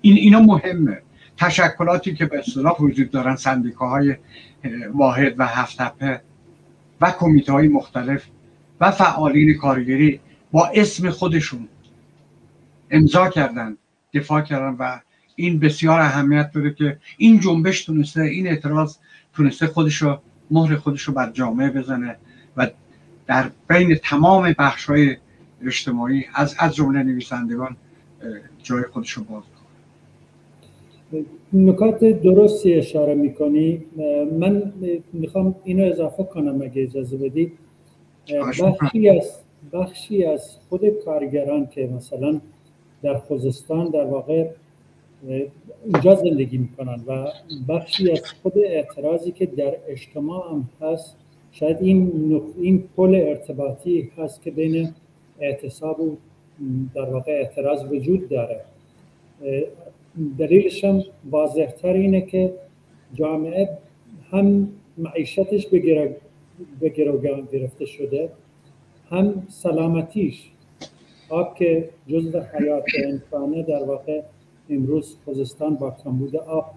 این اینا مهمه. تشکلاتی که به اصطلاح وجود دارن سندیکاهای واحد و هفت و کمیته های مختلف و فعالین کارگری با اسم خودشون امضا کردن دفاع کردن و این بسیار اهمیت داره که این جنبش تونسته این اعتراض تونسته خودشو مهر خودشو بر جامعه بزنه و در بین تمام بخش های اجتماعی از از جمله نویسندگان جای خودشو باز نکات درستی اشاره می‌کنی. من می‌خوام اینو اضافه کنم اگه اجازه بدی. بخشی از بخشی از خود کارگران که مثلا در خوزستان در واقع اونجا زندگی می‌کنن و بخشی از خود اعتراضی که در اجتماع هم هست شاید این این پل ارتباطی هست که بین اعتصاب و در واقع اعتراض وجود داره. دلیلش هم واضحتر اینه که جامعه هم معیشتش به گروگان گرفته شده هم سلامتیش. آب که جزء حیات انسانه در واقع امروز خوزستان با کمبود آب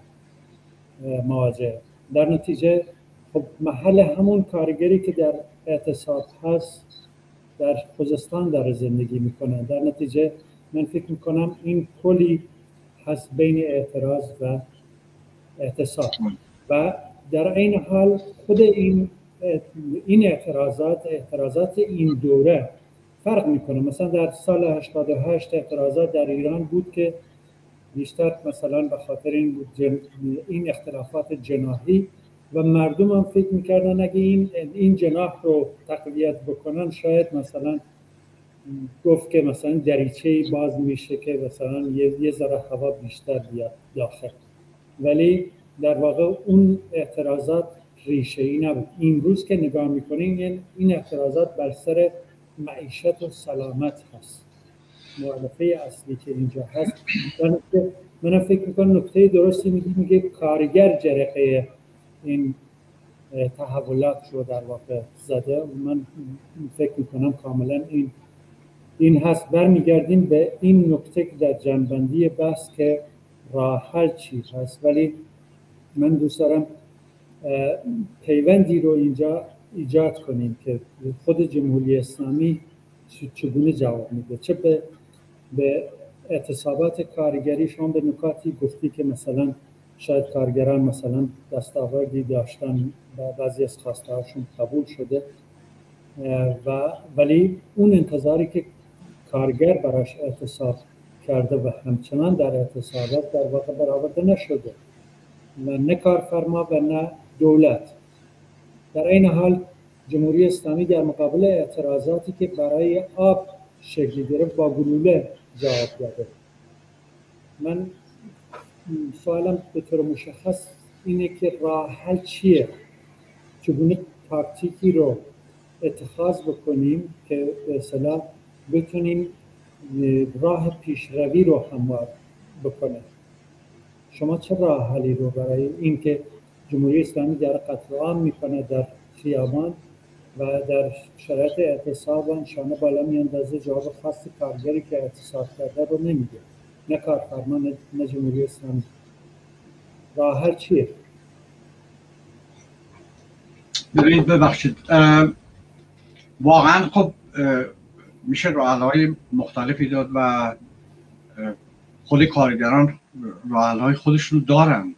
مواجه. در نتیجه خب محل همون کارگری که در اعتصاب هست در خوزستان در زندگی می‌کنه. در نتیجه من فکر می‌کنم این پلی هست بین اعتراض و اعتصاب. و در این حال خود این این اعتراضات اعتراضات این دوره فرق می‌کنه. مثلا در سال 88 اعتراضات در ایران بود که بیشتر مثلا به خاطر این بود این اختلافات جناحی و مردم هم فکر می‌کردن اگه این این جناح رو تقویت بکنن شاید مثلا گفت که مثلا دریچه باز میشه که مثلا یه, یه ذره هوا بیشتر بیاد داخل. ولی در واقع اون اعتراضات ریشه ای نبود روز که نگاه می‌کنیم این اعتراضات بر سر معیشت و سلامت هست. معرفه اصلی که اینجا هست. من فکر می‌کنم نکته درستی میگه میگه کارگر جرقه این تحولات رو در واقع زده. من فکر می‌کنم کاملا این این هست. برمیگردیم به این نکته که در جنبندی بحث که راه حل چی هست. ولی من دوست دارم پیوندی رو اینجا ایجاد کنیم که خود جمهوری اسلامی چگونه جواب میده؟ چه به به اعتصابات کارگری شما به نکاتی گفتی که مثلا شاید کارگران مثلا دستاوردی داشتن و بعضی از خواسته هاشون قبول شده و ولی اون انتظاری که کارگر براش اعتصاب کرده و همچنان در اعتصابات در واقع برآورده نشده. و نه کارفرما و نه دولت. در این حال جمهوری اسلامی در مقابل اعتراضاتی که برای آب شکل گرفت با گلوله جواب داده. من سوالم به طور مشخص اینه که راه حل چیه؟ چگونه تاکتیکی رو اتخاذ بکنیم که به اصطلاح بتونیم راه پیشروی رو هموار بکنه؟ شما چه راه حلی رو برای اینکه جمهوری اسلامی در قتل عام می‌کنه در خیابان و در شرایط اعتصاب شانه بالا میاندازه جواب خاص کارگری که اعتصاب کرده رو نمیده نه کارفرما نه جمهوری اسلامی. راه چیه ببینید ببخشید. واقعا خب میشه های مختلفی داد و خود کارگران های خودشون دارن.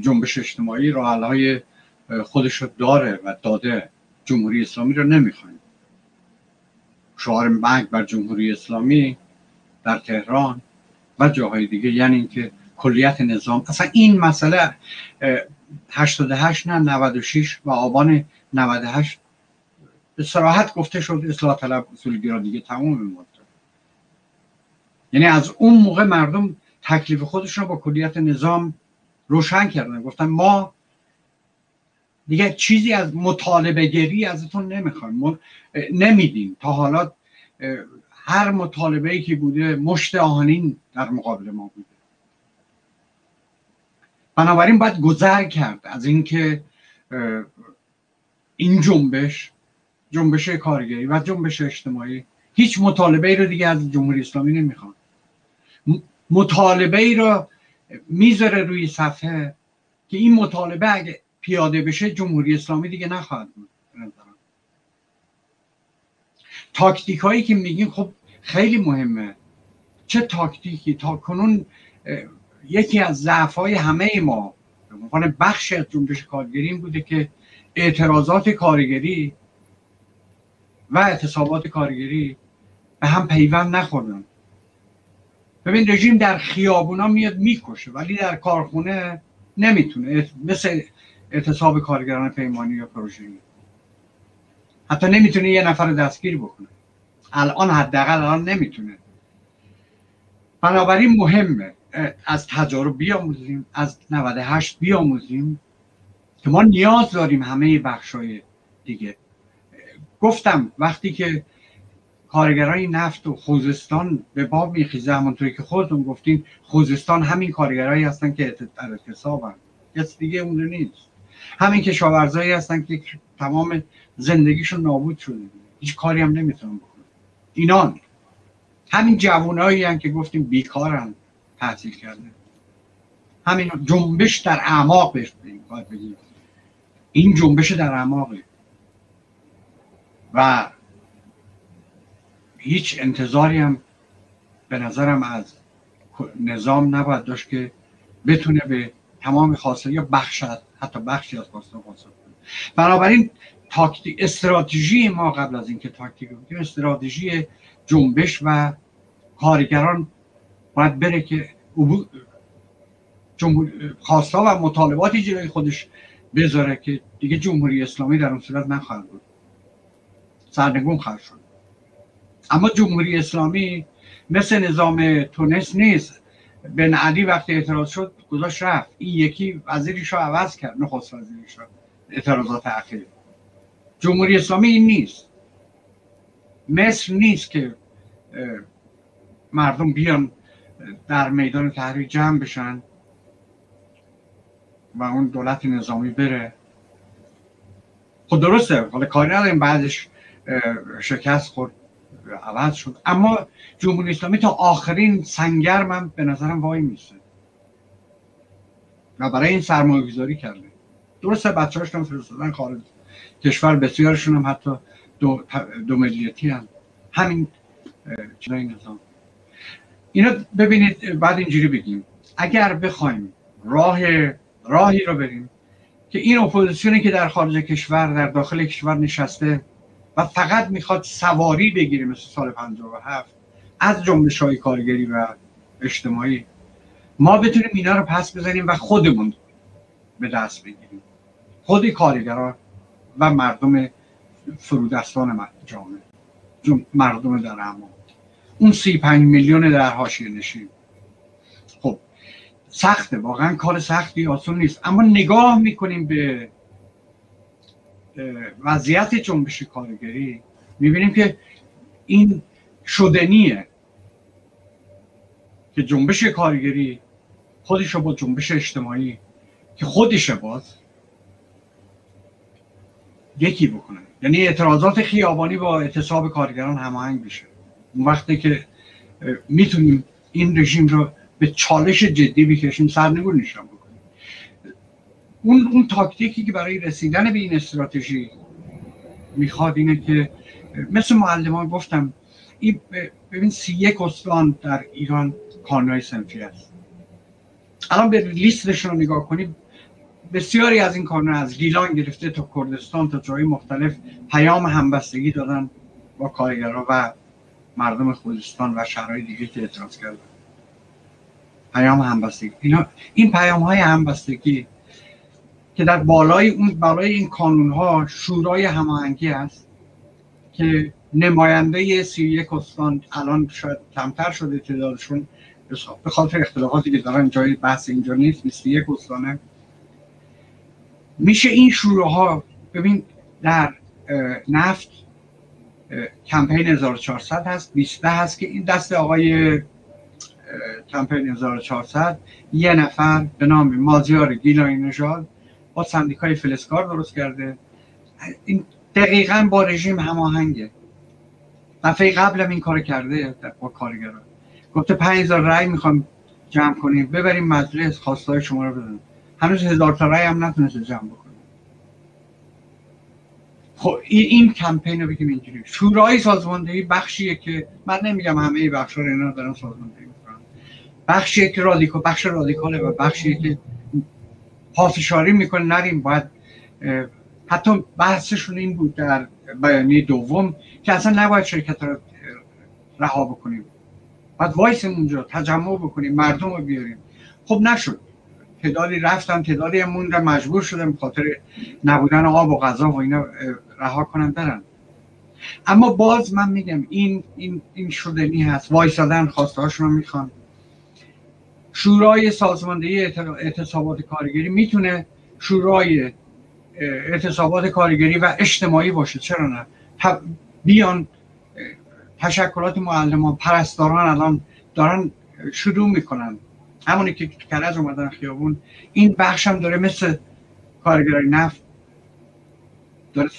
جنبش اجتماعی های خودش رو داره و داده جمهوری اسلامی رو نمی‌خوایم. شعار مرگ بر جمهوری اسلامی در تهران و جاهای دیگه یعنی اینکه کلیت نظام. اصلا این مسئله 88 نه 96 و آبان 98 به صراحت گفته شد اصلاح طلب اصولگرا دیگه تمام مدت یعنی از اون موقع مردم تکلیف خودشون با کلیت نظام روشن کردن. گفتن ما دیگه چیزی از مطالبه گری ازتون نمی‌خوایم. نمیدیم. تا حالا هر مطالبه ای که بوده مشت آهنین در مقابل ما بوده. بنابراین باید گذر کرد از اینکه این جنبش جنبش کارگری و جنبش اجتماعی هیچ مطالبه ای رو دیگه از جمهوری اسلامی نمی‌خوان مطالبه ای رو می‌ذاره روی صفحه که این مطالبه اگه پیاده بشه جمهوری اسلامی دیگه نخواهد بود تاکتیک هایی که میگین خب خیلی مهمه. چه تاکتیکی؟ تا کنون یکی از ضعف های همه ما به عنوان بخش از جنبش کارگری این بوده که اعتراضات کارگری و اعتصابات کارگری به هم پیوند نخوردن. ببین رژیم در خیابونا میاد می‌کشه ولی در کارخونه نمی‌تونه. مثل اعتصاب کارگران پیمانی یا پروژه‌ای. حتی نمی‌تونه یه نفر دستگیر بکنه. الان حداقل الان نمی‌تونه. بنابراین مهمه. از تجارب بیاموزیم از 98 بیاموزیم که ما نیاز داریم همه بخشای دیگه. گفتم وقتی که کارگرای نفت و خوزستان به باب میخیزه همونطوری که خودتون گفتین خوزستان همین کارگرایی هستن که در اعتصابن. کسی دیگه اون نیست. همین کشاورزایی هستن که تمام زندگیشون نابود شده. هیچ کاری هم نمی‌تونن بکنن. اینان. همین جوانایی هم که گفتیم بیکارن تحصیل کرده. همین جنبش در اعماق بهش بگیم. این جنبش در اعماقه. و هیچ انتظاری هم به نظرم از نظام نباید داشت که بتونه به تمام خواسته یا بخش حتی بخشی از خواسته خواسته بنابراین تاکتیک استراتژی ما قبل از اینکه تاکتیک بگیم استراتژی جنبش و کارگران باید بره که خواستا و مطالباتی جلوی خودش بذاره که دیگه جمهوری اسلامی در اون صورت نخواهد بود. سرنگون خواهد شد. اما جمهوری اسلامی مثل نظام تونس نیست. بن علی وقتی اعتراض شد گذاشت رفت. این یکی وزیرش رو عوض کرد نخست وزیرش رو اعتراضات اخیر. جمهوری اسلامی این نیست. مصر نیست که مردم بیان در میدان تحریر جمع بشن و اون دولت نظامی بره. خب درسته حالا کاری نداریم بعدش شکست خورد. عوض شد. اما جمهوری اسلامی تا آخرین سنگر من به نظرم وای میسته و برای این سرمایه گذاری کرده. درسته بچه هاشون فرستادن خارج. کشور بسیارشون هم حتی دو, دو ملیتی هم. همین چیزای نظام. اینا ببینید بعد اینجوری بگیم. اگر بخوایم راه راهی رو بریم که این اپوزیسیونی که در خارج کشور در داخل کشور نشسته و فقط می‌خواد سواری بگیره مثل سال 57 از جنبش های کارگری و اجتماعی. ما بتونیم اینا رو پس بزنیم و خودمون به دست بگیریم. خود کارگران و مردم فرودستان جامعه. مردم در اما اون سی پنج میلیون در حاشیه نشین. خب سخته واقعا کار سختی آسون نیست. اما نگاه می‌کنیم به وضعیت جنبش کارگری؟ می‌بینیم که این شدنیه که جنبش کارگری خودش با جنبش اجتماعی که خودش باز یکی بکنه. یعنی اعتراضات خیابانی با اعتصاب کارگران هماهنگ بشه اون وقتی که می‌تونیم این رژیم رو به چالش جدی بکشیم سرنگون بکنیم اون اون تاکتیکی که برای رسیدن به این استراتژی می‌خواد اینه که مثل معلمان گفتم این ببین سی یک استان در ایران کانونهای سنفی هست الان به لیستشون رو نگاه کنیم بسیاری از این کانون از گیلان گرفته تا کردستان تا جای مختلف پیام همبستگی دادن با کارگرها و مردم خوزستان و شهرهای دیگه که اعتراض کردن. پیام همبستگی. اینا این پیام های همبستگی که در بالای اون بالای این کانون ها شورای هماهنگی است که نماینده سی یک استان الان شاید کمتر شده تعدادشون به خاطر اختلافاتی که دارن جای بحث اینجا نیست 21 استانه میشه این شوراها ببین در نفت کمپین 1400 هست 20 هست که این دست آقای کمپین 1400 یه نفر به نام مازیار گیلانی نژاد با سندیکای فلسکار درست کرده. این دقیقا با رژیم هماهنگه. دفعه قبل این کار کرده با کارگران. گفته 5000 رای می‌خوام جمع کنیم. ببریم مجلس خواستای شما رو بدن. هنوز هزار تا رای هم نتونسته جمع بکنیم خب این کمپین رو بگیم اینجوری. شورای سازماندهی بخشیه که من نمیگم همه بخش رو اینا دارن سازماندهی می‌کنن. بخشیه که رادیکال بخش رادیکاله و بخشیه که پافشاری می‌کنه نریم. باید حتی بحثشون این بود در بیانیه دوم که اصلا نباید شرکت رو رها بکنیم. باید وایسیم اونجا تجمع بکنیم مردم رو بیاریم. خب نشد. تعدادی رفتن تعدادی هم موندن مجبور شدن خاطر نبودن آب و غذا و اینا رها کنن برن. اما باز من میگم این این این شدنی هست. وایسادن خواسته هاشون رو می‌خوان. شورای سازماندهی اعتصابات کارگری می‌تونه شورای اعتصابات کارگری و اجتماعی باشه. چرا نه؟ بیان تشکلات معلمان پرستاران الان دارن شروع می‌کنن. همونی که کرج اومدن خیابون این بخش هم داره مثل کارگرای نفت داره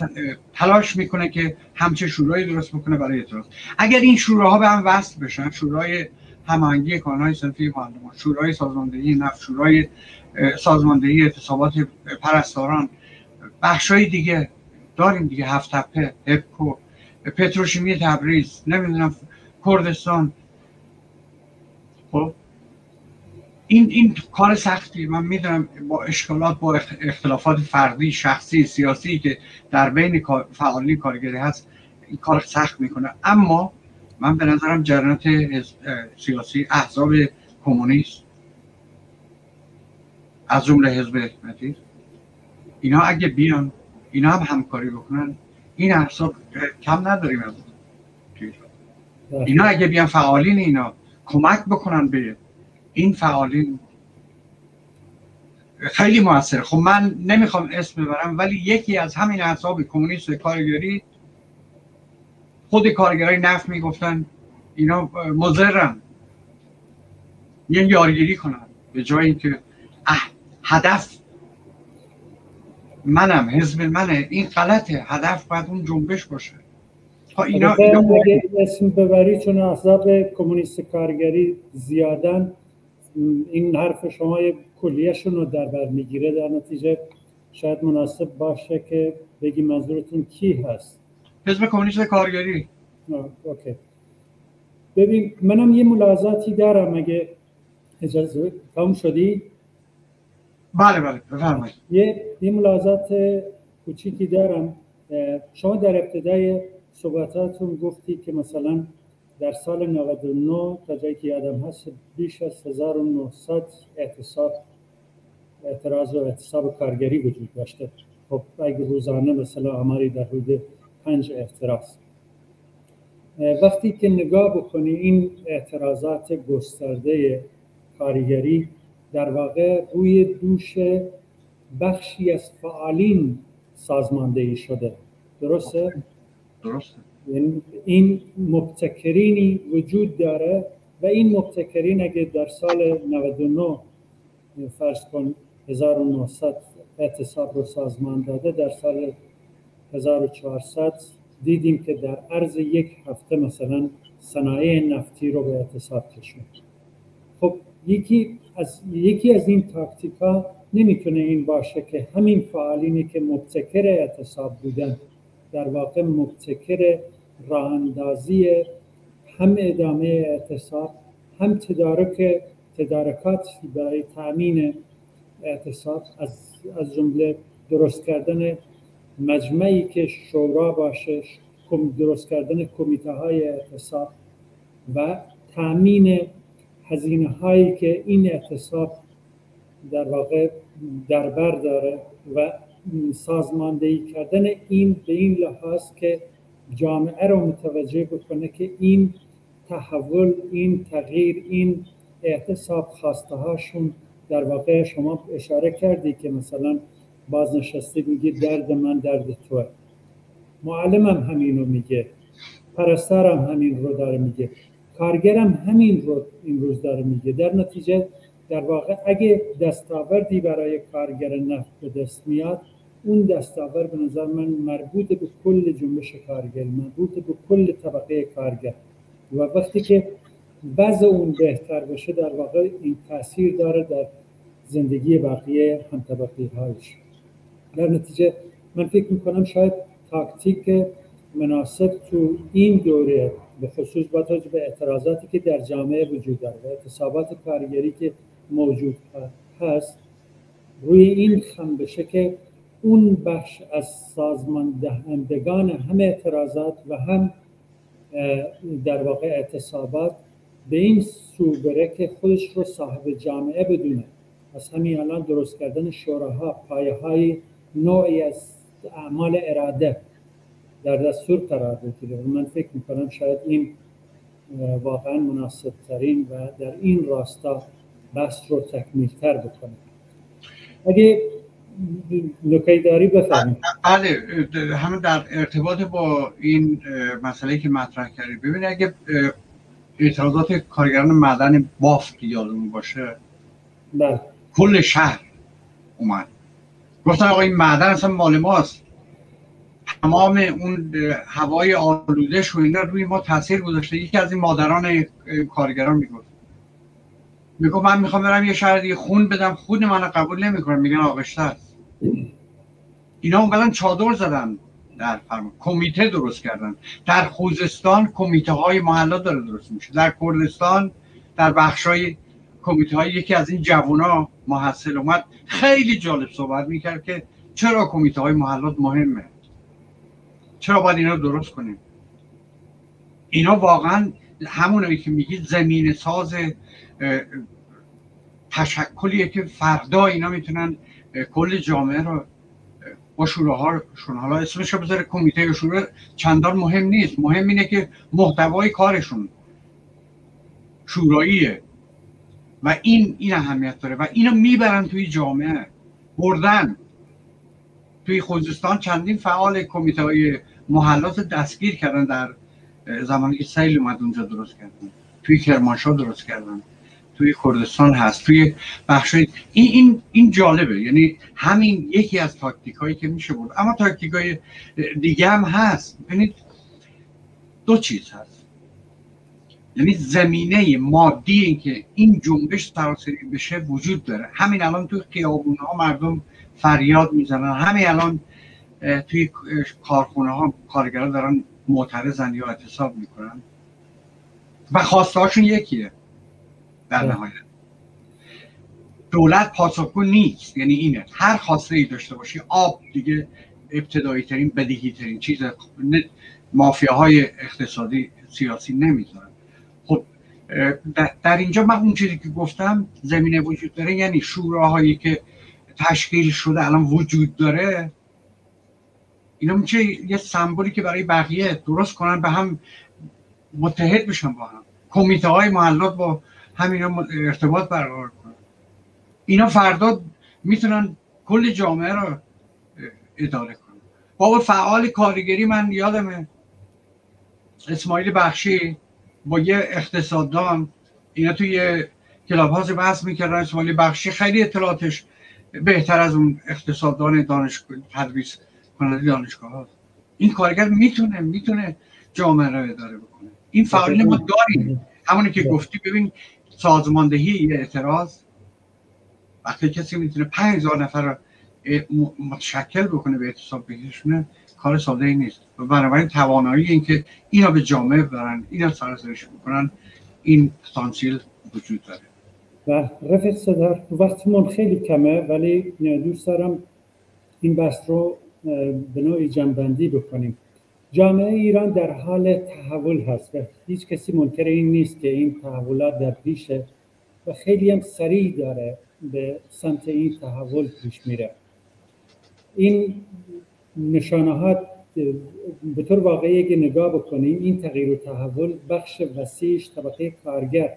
تلاش می‌کنه که همچه شورایی درست بکنه برای اعتراض. اگر این شوراها به هم وصل بشن شورای هماهنگی کانونهای صنفی معلمان شورای سازماندهی نفت شورای سازماندهی اعتصابات پرستاران. بخشای دیگه داریم دیگه هفت تپه هپکو پتروشیمی تبریز نمی‌دونم کردستان. خب. این این کار سختی. من می‌دونم با اشکالات با اختلافات فردی شخصی سیاسی که در بین فعالین کارگری هست این کار سخت می‌کنه. اما من به نظرم جریانات سیاسی احزاب کمونیست از جمله حزب حکمتی اینا اگه بیان اینا هم همکاری بکنن این احزاب کم نداریم از اینا اگه بیان فعالین اینا کمک بکنن به این فعالین خیلی موثره. خب من نمی‌خوام اسم ببرم ولی یکی از همین احزاب کمونیست کارگری خود کارگرای نفت می‌گفتن اینا مزرن یه یارگیری کنن. به جایی که هدف. منم حزب منه این غلطه هدف باید اون جنبش باشه. ها اینا, اینا اگه اسم ببری چون احزاب کمونیست کارگری زیادن این حرف شما کلیهشون رو در بر می‌گیره. در نتیجه شاید مناسب باشه که بگی منظورتون کی هست. حزب کمونیست کارگری. اوکی. ببین منم یه ملاحظاتی دارم اگه اجازه تموم شدی؟ بله بله بفرمایید. یه یه ملاحظات کوچیکی دارم. شما در ابتدای صحبتاتون گفتی که مثلا در سال 99 تا جایی که یادم هست بیش از 1900 اعتصاب اعتراض و اعتصاب کارگری وجود داشته. خب اگه روزانه مثلا آماری در حدود پنج اعتراض. وقتی که نگاه بکنی این اعتراضات گسترده کارگری در واقع روی دوش بخشی از فعالین سازماندهی شده. درسته؟ درسته. یعنی این مبتکرینی وجود داره و این مبتکرین اگه در سال 99 فرض کن 1900 اعتصاب رو سازمان داده در سال 1400 دیدیم که در عرض یک هفته مثلا صنایع نفتی رو به اعتصاب کشوند خب یکی از یکی از این تاکتیکا نمی‌تونه این باشه که همین فعالینی که مبتکر اعتصاب بودن. در واقع مبتکر راه اندازی هم ادامه اعتصاب هم تدارک تدارکات برای تامین اعتصاب از از جمله درست کردن مجمعی که شورا باشه درست کردن کمیته های اعتصاب و تامین هزینه هایی که این اعتصاب در واقع در بر داره و سازماندهی کردن این به این لحاظ که جامعه رو متوجه بکنه که این تحول این تغییر این اعتصاب خواسته هاشون در واقع شما اشاره کردی که مثلا بازنشسته میگه درد من درد توه. معلمم رو میگه. پرستارم همین رو داره میگه. کارگرم همین رو این روز داره میگه. در نتیجه در واقع اگه دستاوردی برای کارگر نفت به دست میاد اون دستاورد به نظر من مربوط به کل جنبش کارگر مربوط به کل طبقه کارگر. و وقتی که وضع اون بهتر بشه در واقع این تاثیر داره در زندگی بقیه هم طبقه هایش در نتیجه من فکر می‌کنم شاید تاکتیک مناسب تو این دوره به خصوص با توجه به اعتراضاتی که در جامعه وجود داره و اعتصابات کارگری که موجود هست روی این خم بشه که اون بخش از سازمان دهندگان هم اعتراضات و هم در واقع اعتصابات به این سو بره که خودش رو صاحب جامعه بدونه. از همین الان درست کردن شوراها پایه های نوعی از اعمال اراده در دستور قرار بگیره. و من فکر می‌کنم شاید این واقعا مناسب ترین و در این راستا بحث رو تکمیل تر بکنه اگه نکته داری بفرمایید. بله همه در ارتباط با این مسئله که مطرح کردید. ببینید اگه اعتراضات کارگران معدن بافت یادمون باشه. بله. کل شهر اومد. گفتن آقا این معدن اصلا مال ماست. تمام اون هوای آلوده و اینا روی ما تاثیر گذاشته. یکی از این مادران کارگران می‌گفت. میگو من می‌خوام برم یه شهر دیگه خون بدم. خون من قبول نمی‌کنم میگن آغشته است اینا اومدن چادر زدن در فرمان. کمیته درست کردن. در خوزستان کمیته های محلا داره درست میشه. در کردستان در بخش های کمیته های یکی از این جوونا محصل اومد خیلی جالب صحبت می‌کرد که چرا کمیته های محلات مهمه؟ چرا باید اینا درست کنیم؟ اینا واقعا همونایی که میگید زمین ساز تشکلیه که فردا اینا می‌تونن کل جامعه رو با شوراهاشون حالا اسمش رو بذاره کمیته شورا چندان مهم نیست. مهم اینه که محتوای کارشون شوراییه. و این این اهمیت داره و اینو می‌برن توی جامعه. بردن. توی خوزستان چندین فعال کمیته های محلات دستگیر کردن در زمانی که سیل اومد اونجا درست کردن. توی کرمانشاه درست کردن. توی کردستان هست. توی بخش این این این جالبه. یعنی همین یکی از تاکتیک هایی که میشه بود اما تاکتیک های دیگه هم هست. ببینید دو چیز هست. یعنی زمینه مادی این که این جنبش سراسری بشه وجود داره. همین الان توی خیابون ها مردم فریاد می‌زنن. همین الان توی کارخونه ها کارگران دارن معترضن یا اعتصاب می‌کنن. و خواسته هاشون یکیه. در نهایت. دولت پاسخگو نیست. یعنی اینه. هر خواسته ای داشته باشی آب دیگه ابتدایی ترین بدیهی ترین چیز مافیاهای اقتصادی سیاسی نمی‌ذارن در اینجا من اون چیزی که گفتم زمینه وجود داره یعنی شوراهایی که تشکیل شده الان وجود داره اینا میشه یه سمبولی که برای بقیه درست کنن به هم متحد بشن با هم. کمیته های محلات با همینا ارتباط برقرار کنن. اینا فردا می‌تونن کل جامعه رو اداره کنن. بابا فعال کارگری من یادمه. اسماعیل بخشی. با یه اقتصاددان اینا توی کلاب هاوس بحث می‌کردن اسماعیل بخشی خیلی اطلاعاتش بهتر از اون اقتصاددان دانش تدریس کننده دانشگاه ها این کارگر می‌تونه می‌تونه جامعه رو اداره بکنه. این فعالین ما داریم. همونی که گفتی ببین سازماندهی یه اعتراض. وقتی کسی می‌تونه پنج هزار نفر رو متشکل بکنه به اعتصاب بکشونه کار ساده ای نیست. و بنابراین توانایی این که اینا به جامعه برن اینا سرسرش بکنن این پتانسیل وجود داره. و رفیق صدر وقتمون خیلی کمه ولی دوست دارم این بحث رو به نوعی جنبندی بکنیم. جامعه ایران در حال تحول هست و هیچ کسی منکر این نیست که این تحولات در پیش و خیلی هم سریع داره به سمت این تحول پیش میره. این نشانه ها به طور واقعی اگه نگاه بکنیم این تغییر و تحول بخش وسیعش طبقه کارگر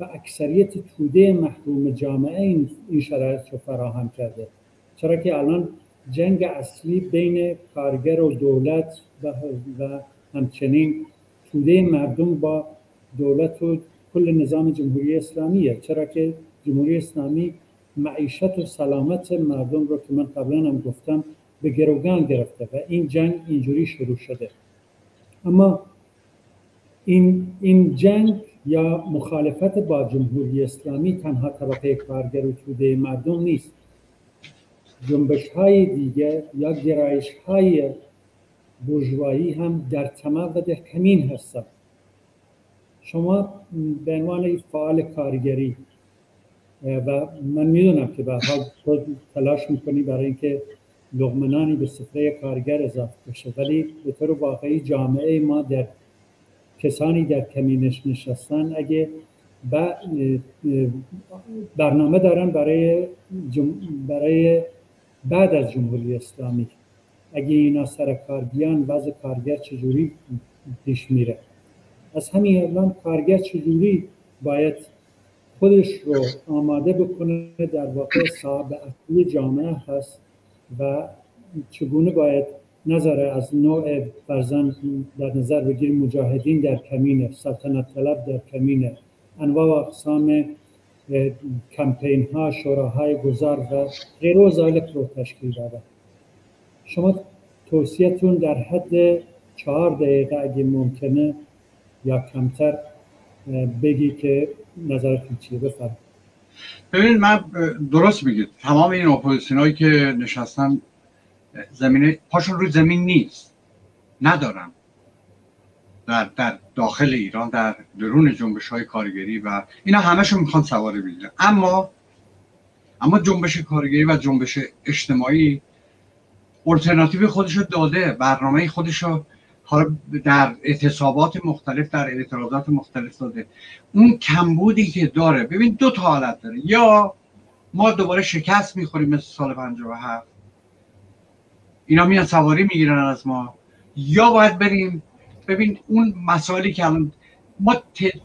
و اکثریت توده محروم جامعه این, این شرایط رو فراهم کرده. چرا که الان جنگ اصلی بین کارگر و دولت و, و همچنین توده مردم با دولت و کل نظام جمهوری اسلامیه. چرا که جمهوری اسلامی معیشت و سلامت مردم رو که من قبلا هم گفتم به گروگان گرفته و این جنگ اینجوری شروع شده. اما این, این جنگ یا مخالفت با جمهوری اسلامی تنها طبقه کارگر و توده مردم نیست. جنبش های دیگه یا گرایش های برجوایی هم در تمام و در کمین هستند. شما به عنوان فعال کارگری و من می‌دونم که به حال تلاش می‌کنی برای اینکه لغمنانی به سفره کارگر اضافه بشه. ولی به طور واقعی جامعه ما در کسانی در کمینش نشستن اگه برنامه دارن برای برای بعد از جمهوری اسلامی. اگه اینا سر کار بیان وضع کارگر چجوری پیش میره؟ از همین الان کارگر چجوری باید خودش رو آماده بکنه؟ در واقع صاحب اصلی جامعه هست. و چگونه باید نظر از نوع فرزن در نظر بگیر مجاهدین در کمینه سلطنت طلب در کمینه. انواع و اقسام کمپین ها شوراهای گذار و غیر و رو تشکیل داده. شما توصیهتون در حد چهار دقیقه اگه ممکنه یا کمتر بگی که نظرتون چیه؟ بفرمایید. ببینید من درست میگید. تمام این اپوزیسیون هایی که نشستن زمینه پاشون روی زمین نیست. ندارم در, در داخل ایران در درون جنبش های کارگری و اینا همشون می‌خوان سواره بگیرن. اما اما جنبش کارگری و جنبش اجتماعی الटरناتیو خودشو داده برنامه خودشو حالا در اعتصابات مختلف در اعتراضات مختلف داده. اون کمبودی که داره ببین دو تا حالت داره. یا ما دوباره شکست می‌خوریم مثل سال 57 اینا میان سواری می‌گیرن از ما. یا باید بریم ببین اون مسائلی که الان ما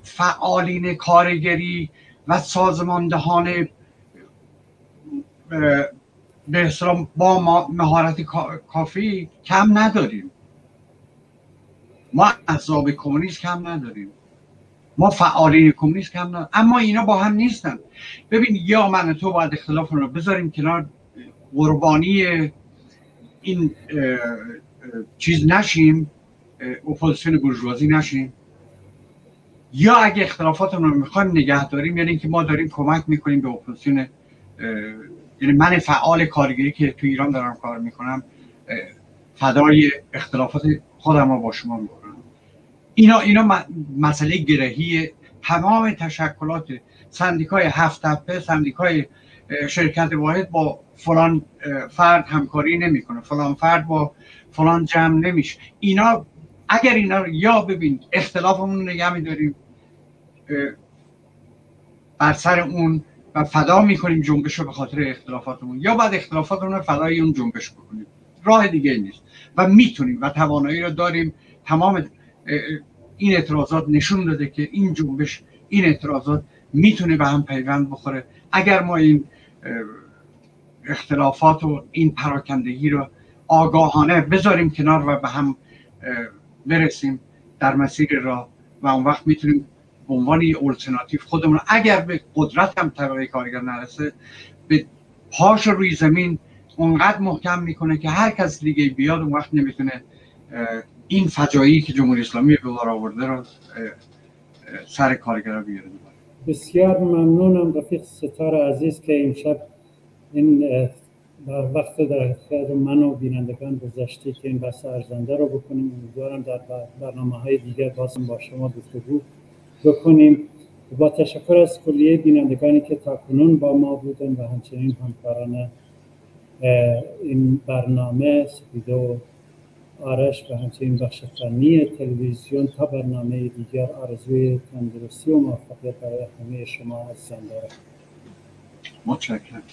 فعالین کارگری و سازماندهان به با مهارت کافی کم نداریم. ما احزاب کمونیست کم نداریم. ما فعالین کمونیست کم نداریم. اما اینا با هم نیستن. ببین یا من تو باید اختلاف رو بذاریم کنار قربانی این چیز نشیم اپوزیسیون بورژوازی نشیم. یا اگه اختلافاتمون رو می‌خوایم نگه داریم یعنی اینکه ما داریم کمک می‌کنیم به اپوزیسیون یعنی من فعال کارگری که تو ایران دارم کار می‌کنم فدای اختلافات خودم رو با شما می‌کنم. اینا اینا مسئله گرهی تمام تشکلات سندیکای هفت تپه سندیکای شرکت واحد با فلان فرد همکاری نمی‌کنه. فلان فرد با فلان جمع نمیشه. اینا اگر اینا یا ببین اختلافمون نگه میداریم بر سر اون و فدا می‌کنیم جنبش رو به خاطر اختلافاتمون. یا بعد اختلافاتمون رو فدای اون جنبش بکنیم. راه دیگه نیست. و می‌تونیم و توانایی رو داریم. تمام این اعتراضات نشون داده که این جنبش این اعتراضات می‌تونه به هم پیوند بخوره. اگر ما این اختلافات و این پراکندگی رو آگاهانه بذاریم کنار و به هم برسیم در مسیر را و اون وقت می‌تونیم به عنوان یه خودمون اگر به قدرت هم طبقه کارگر نرسه به پاش روی زمین اونقدر محکم می‌کنه که هر کس دیگه بیاد اون وقت نمی‌تونه این فجایی که جمهوری اسلامی به بار آورده رو سر کارگرها بیاره بسیار ممنونم رفیق ستار عزیز که امشب این وقت در اختیار من و بینندگان گذشته که این بحث ارزنده رو بکنیم. امیدوارم در برنامه های دیگر بازم با شما گفتگو بکنیم. با تشکر از کلیه بینندگانی که تاکنون با ما بودن و همچنین همکاران این برنامه سپیده و آرش و همچنین بخش فنی تلویزیون تا برنامه دیگر آرزوی تندرستی و موفقیت برای همه شما عزیزان دارم. متشکرم.